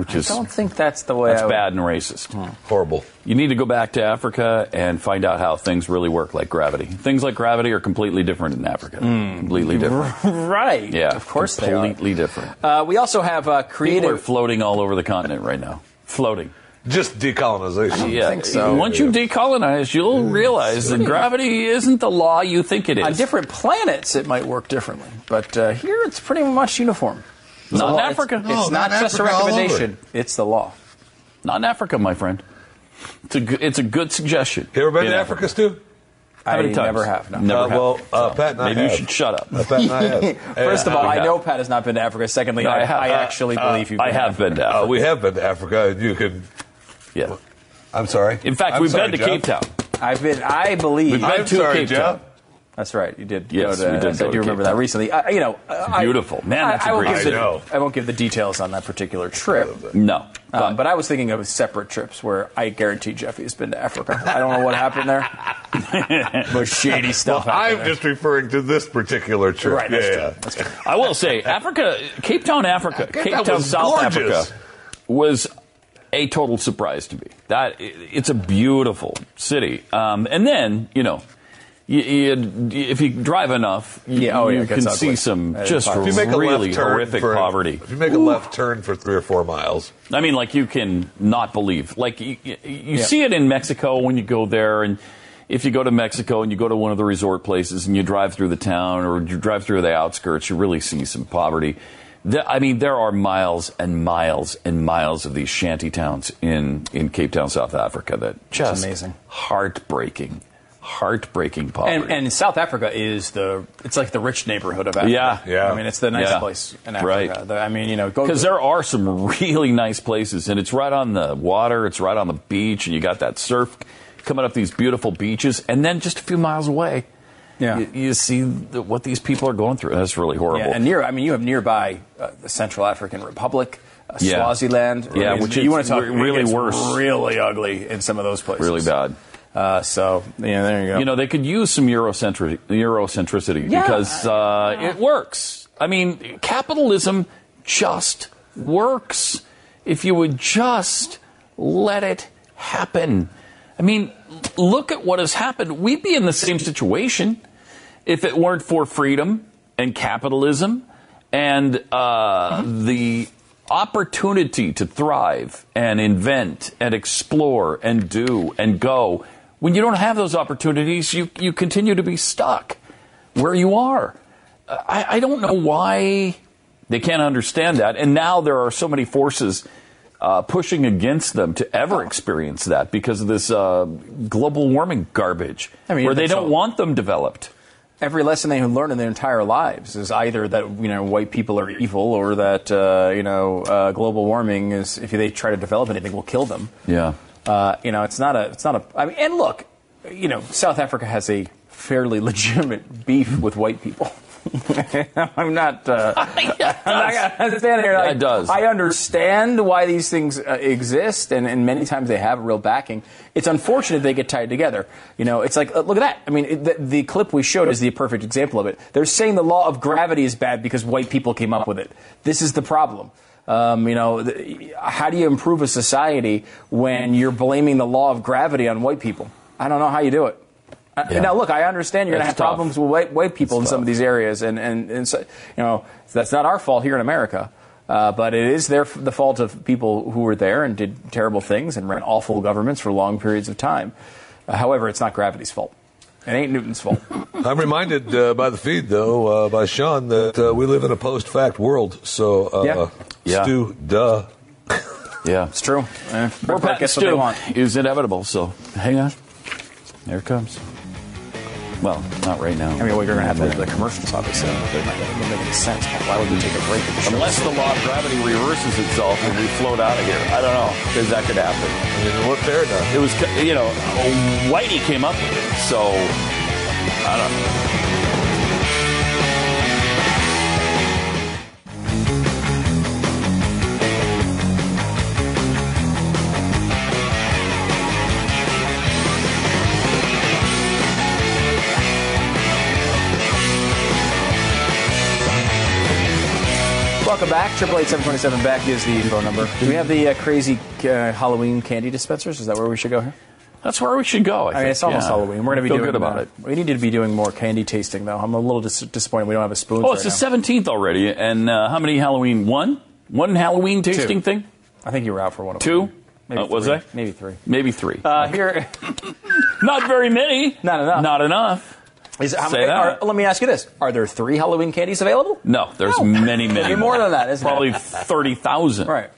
which is I don't think that's the way that's I would- bad and racist. Horrible. You need to go back to Africa and find out how things really work, like gravity. Things like gravity are completely different in Africa. Completely different. (laughs) right. Yeah, Of course they are. completely different. Uh, we also have uh, People are floating all over the continent right now. Floating. Just decolonization. yeah. Once you decolonize, you'll realize that gravity isn't the law you think it is. On different planets, it might work differently, but uh, here it's pretty much uniform. It's Not a in Africa. It's, No, it's not not just a Africa, all over. recommendation; it's the law. Not in Africa, my friend. It's a, good- it's a good suggestion. You ever been In to Africa, Stu? How many I times? never have, no. Never Uh, have. well, uh, Pat and I Maybe you should shut up. Uh, Pat and I have. (laughs) First of all, we I have. know Pat has not been to Africa. Secondly, No, I, I have. I Uh, actually uh, believe you. I have been to Africa. Uh, we have been to Africa, and you can. Yeah. I'm sorry. In fact, I'm we've sorry, been to Jeff. Cape Town. I've been. I believe. We've been I'm to sorry, Cape Jeff. Town. That's right. You did. Yes, go to, we did I do remember that recently. I, you know, I- beautiful. Man, that's I, a I great city. the, I know. I won't give the details on that particular trip. No. Um, but I was thinking of separate trips where I guarantee Jeffy has been to Africa. I don't know what happened there. (laughs) but shady stuff. Well, I'm just referring to this particular trip. Right, that's yeah, true. yeah. That's true. I will say, Africa, Cape Town, Africa, Cape Cape Town Town, South gorgeous. Africa was a total surprise to me. That it's a beautiful city, um, and then you know. You, you, if you drive enough, you, Yeah, oh, yeah, you can ugly. see some just. If you make a really horrific for, poverty. If you make a left turn for three or four miles, I mean, like you can not believe. Like you Yeah. see it in Mexico when you go there, and if you go to Mexico and you go to one of the resort places and you drive through the town or you drive through the outskirts, you really see some poverty. I mean, there are miles and miles and miles of these shanty towns in in Cape Town, South Africa that just amazing. heartbreaking, heartbreaking poverty. And, and South Africa is the it's like the rich neighborhood of Africa. Yeah. Yeah. I mean, it's the nice Yeah. place in Africa. Right. The- I mean, you know, go Because there are some really nice places, and it's right on the water, it's right on the beach, and you got that surf coming up these beautiful beaches, and then just a few miles away, Yeah. you, you see the, what these people are going through. That's really horrible. Yeah, and near, I mean, you have nearby uh, the Central African Republic, uh, Yeah. Swaziland. Yeah, I mean, which you is want to talk really it gets worse. really ugly in some of those places. really bad. Uh, so yeah, there you go. You know, they could use some Eurocentric, Eurocentricity Yeah. because uh, it works. I mean, capitalism just works if you would just let it happen. I mean, look at what has happened. We'd be in the same situation if it weren't for freedom and capitalism and uh, the opportunity to thrive and invent and explore and do and go. When you don't have those opportunities, you, you continue to be stuck where you are. I, I don't know why they can't understand that. And now there are so many forces uh, pushing against them to ever experience that because of this uh, global warming garbage, I mean, where they don't all- want them developed. Every lesson they learn in their entire lives is either that you know white people are evil, or that uh, you know uh, global warming is if they try to develop anything will kill them. Yeah. Uh, you know, it's not a, it's not a. I mean, and look, you know, South Africa has a fairly (laughs) legitimate beef with white people. (laughs) I'm not. Uh, (laughs) I'm not stand here. Yeah, like, it does. I understand why these things uh, exist, and, and many times they have real backing. It's unfortunate they get tied together. You know, it's like uh, look at that. I mean, it, the, the clip we showed is the perfect example of it. They're saying the law of gravity is bad because white people came up with it. This is the problem. Um, you know, the, how do you improve a society when you're blaming the law of gravity on white people? I don't know how you do it. Uh, Yeah. Now, look, I understand you're going to have tough. problems with white, white people in some of these areas, and, and, and so, you know, that's not our fault here in America. Uh, but it is their, the fault of people who were there and did terrible things and ran awful governments for long periods of time. Uh, however, it's not gravity's fault. It ain't Newton's fault. (laughs) I'm reminded uh, by the feed, though, uh, by Sean, that uh, we live in a post-fact world. So, uh, Yeah. Yeah. Stu, duh. (laughs) Yeah. It's true. Eh, More everybody Pat gets what they want. is inevitable. So hang on. There it comes. Well, not right now. I mean, well, you're going to have the, the commercials, obviously. They're not going to make any sense. Why would we take a break? the? Unless the law of gravity reverses itself and we float out of here. I don't know, because that could happen. I mean, what paradigm? It was, you know, Whitey came up with it, so I don't know. Welcome Beck. Triple eight seven twenty seven back is the phone number. Do we have the uh, crazy uh, Halloween candy dispensers? Is that where we should go here? That's where we should go. I, I mean, it's almost yeah. Halloween. We're going to be Feel doing good about uh, it. We need to be doing more candy tasting, though. I'm a little dis- disappointed we don't have a spoon. Oh, it's the seventeenth already, and uh, how many Halloween? One, one Halloween tasting Two. thing. I think you were out for one of Two. them. Maybe Uh, was three. I? Maybe three. Maybe three. Uh, here, (laughs) Not very many. Not enough. Not enough. Is, how Say many, that. are- let me ask you this: Are there three Halloween candies available? No, there's many, many Maybe more than that, isn't? Probably thirty thousand. Right.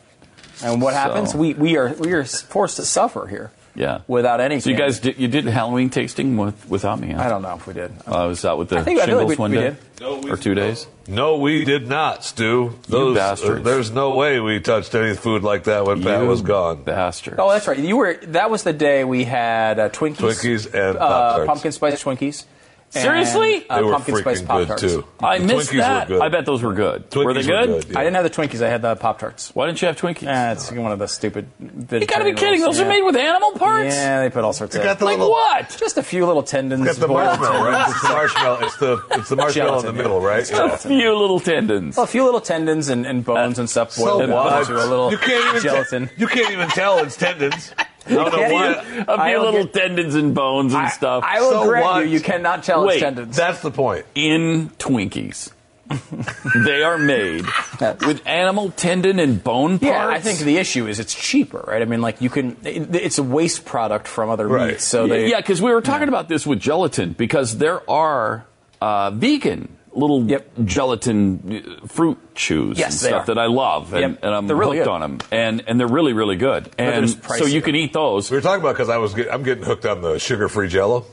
And what So- happens? We we are we are forced to suffer here Yeah. without any. So you guys did you did Halloween tasting with without me? Huh? I don't know if we did. Uh, was that with the I think- I feel like shingles we- one we day did. or two days? No, we did not, Stu. Those, bastards. uh, there's no way we touched any food like that when Pat was gone. Bastard. Oh, that's right. You were. That was the day we had uh, Twinkies, Twinkies and uh, Pop-Tarts. pumpkin spice Twinkies, Seriously? And, uh, They were pumpkin spice freaking Pop good, Tarts. too. I The missed Twinkies were that. good. I bet those were good. were they Twinkies good? were good, yeah. I didn't have the Twinkies. I had the Pop Tarts. Why didn't you have Twinkies? Uh, it's one of the stupid. you gotta be kidding. Those are made with animal parts? Yeah, they put all sorts They of. got the Like little- what? Just a few little tendons. Got the boiled marshmallow, right? tendons. It's the marshmallow. It's the it's the marshmallow in the Gelatin, middle, yeah. right? A few little tendons. Well, a few little tendons and, and bones and stuff So boiled what? into a little you can't even gelatin. you can't even tell it's tendons. I don't know can't why. even- A few I'll little get- tendons and bones and stuff. I will So grant what? you, you cannot tell Wait, tendons. That's the point. in Twinkies. (laughs) they are made with animal tendon and bone parts. Yeah, I think the issue is it's cheaper, right? I mean, like you can, it, it's a waste product from other Right. meats, so they. yeah, because we were talking about this with gelatin because there are uh, vegan little gelatin uh, fruit chews Yes, and stuff are. that I love, and, Yep. and I'm They're really hooked good. on them, and and they're really really good, and so you can eat those. We were talking about because I was get, I'm getting hooked on the sugar free Jello.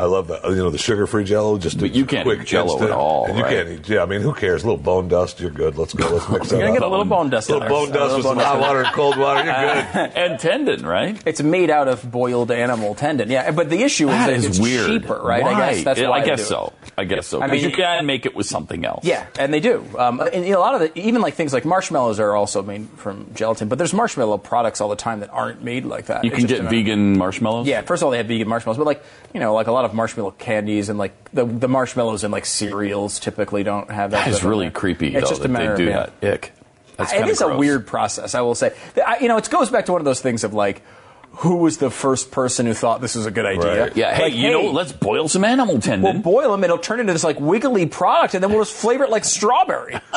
I love that. You know the sugar free Jello. Just But you can't quick eat Jell-O instant. at all, And you right? can't eat. Yeah, I mean, who cares? A little bone dust. You're good. Let's go. Let's mix that You're gonna up. get a little bone dust. little bone dust with some hot water and cold water. You're (laughs) good. and tendon, right? It's made out of boiled animal tendon. Yeah, but the issue That is that is it's weird. cheaper, right? Why? I guess that's Yeah, why I guess so. I guess so. I mean- you can make it with something else. Yeah, and they do. Um, and you know, a lot of the, even like things like marshmallows are also made from gelatin, but there's marshmallow products all the time that aren't made like that. You It's can get vegan marshmallows. Yeah, first of all, they have vegan marshmallows, but like you know, like a lot of marshmallow candies and like the the marshmallows and like cereals typically don't have that. that is really creepy. It's though, just a matter they do of yeah. that. Ick. That's it kinda a weird process, I will say. I, you know, it goes back to one of those things of like, who was the first person who thought this was a good idea? Right. Yeah. Hey, Like, you know, let's boil some animal tendon. We'll boil them and it'll turn into this like wiggly product, and then we'll just flavor it like strawberry. (laughs)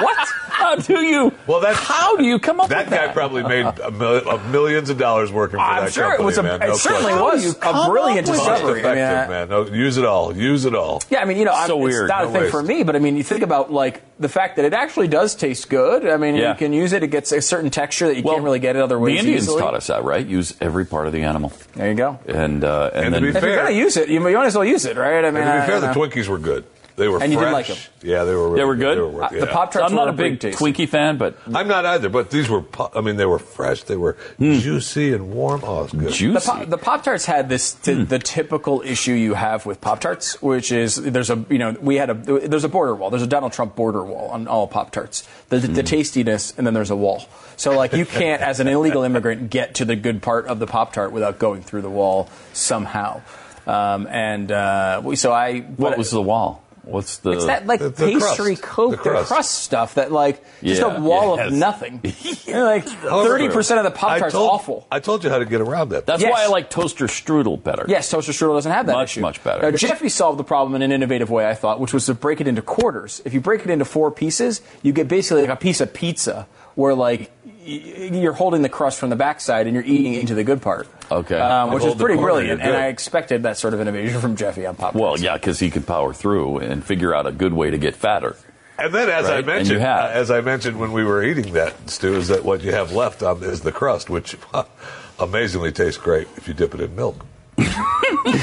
what? How do you? Well, that's how do you come up that with guy that? Guy probably made a mil- of millions of dollars working for I'm that sure it company, was a- man. it No certainly was How do you a brilliant up with discovery. I mean, effective, man. No, use it all. Use it all. Yeah, I mean, you know, I- So it's weird. not No a thing waste. for me, but I mean, you think about like the fact that it actually does taste good. I mean, Yeah. you can use it; it gets a certain texture that you can't really get it other ways. The Indians easily. taught us that, right? Use every part of the animal. There you go. And uh, and, And to then be If you're going to use it, you, you might as well use it, right? I mean, and to I- be fair, I the. Twinkies were good. They were And you fresh. did like 'em? Yeah, they were. Really They were good? They were, Uh, the. Pop-Tarts I'm not a big tasty. Twinkie fan, but I'm not either, but these were. I mean, they were fresh. They were juicy and warm. Oh, it's good. The, pop, the Pop Tarts had this t- the typical issue you have with Pop Tarts, which is there's a you know we had a there's a border wall. There's a Donald Trump border wall on all Pop Tarts. The, the tastiness, and then there's a wall. So like you can't, as an illegal (laughs) immigrant, get to the good part of the Pop Tart without going through the wall somehow. Um, and uh, so I what was the wall? What's the? It's that like The- the pastry crust. coat, The the crust. crust. stuff that like just Yeah, a wall yes. of nothing. You (laughs) know, (laughs) like thirty percent of the Pop I Tart's told- awful. I told you how to get around that. That's Yes. why I like toaster strudel better. Yes, toaster strudel doesn't have that Much, issue. much better. Now, Jeffy solved the problem in an innovative way, I thought, which was to break it into quarters. If you break it into four pieces, you get basically like a piece of pizza, where like y- you're holding the crust from the backside and you're eating into the good part. Okay. um, which is pretty brilliant. And. I expected that sort of innovation from Jeffy on Pop. Well, yeah, because he could power through and figure out a good way to get fatter. And then, as Right? I mentioned, have. as I mentioned when we were eating that stew, is that what you have left on is the crust, which (laughs) amazingly tastes great if you dip it in milk.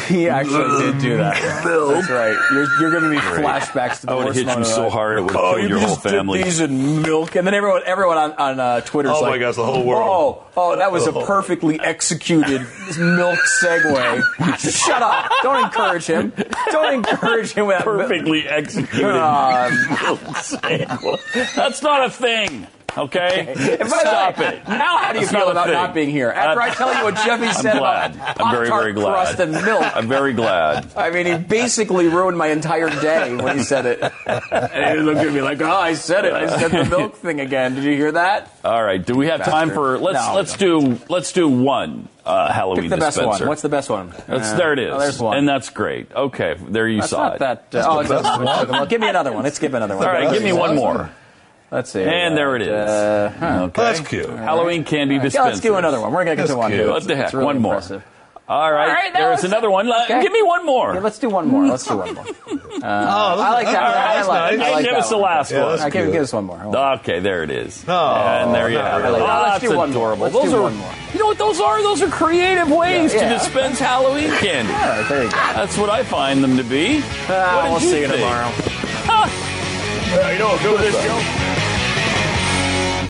He actually did do that. That's right. You're, you're giving me flashbacks to the I would've worst hit you moment of so life. hard it would've oh, killed you your can whole just dip family. These in milk, and then everyone, everyone on on uh, Twitter. Oh, like, my gosh, the whole world. Oh, oh, that was a perfectly executed milk segue. (laughs) Shut up! Don't encourage him. Don't encourage him with that milk. Perfectly executed. Um, (laughs) That's not a thing. Okay, And stop way, it. Now, how do you feel about thing. not being here? After I tell you what Jeffy I'm said glad. about I'm very, very glad. crust and milk. I'm very glad. I mean, he basically ruined my entire day when he said it. And he looked at me like, "Oh, I said it. I said the milk thing again. Did you hear that?" All right. Do we have time for let's No. let's do let's do one uh, Halloween Pick the best one. What's the best one? Uh, there it is. oh, there's one. And that's great. Okay, there you That's saw not it. that. Uh, oh, (laughs) give me another one. Let's give another one. All right, give me one more. Let's see. And there it is. Uh, huh. Okay. That's cute. Halloween candy Yeah, dispenser. let's do another one. We're gonna get That's to one. cute. here. What the heck? Really one more. impressive. All right, All right there's another one. Let- Okay. Give me one more. Yeah, let's do one more. Let's do one more. (laughs) Uh, Oh, I like that. All right, I like, nice. I like Give that us the last Yeah, one. that's All right, give, cute. give us one more. Hold on. Okay, there it is. No, and there you not have it. really. Oh, let's that's do one more. adorable. Let's those do are, one more. You know what those are? Those are creative ways Yeah, to dispense Halloween candy. All right, there you go. That's what I find them to be. What did we'll you see you think? tomorrow. Huh. you know, do this, Joe.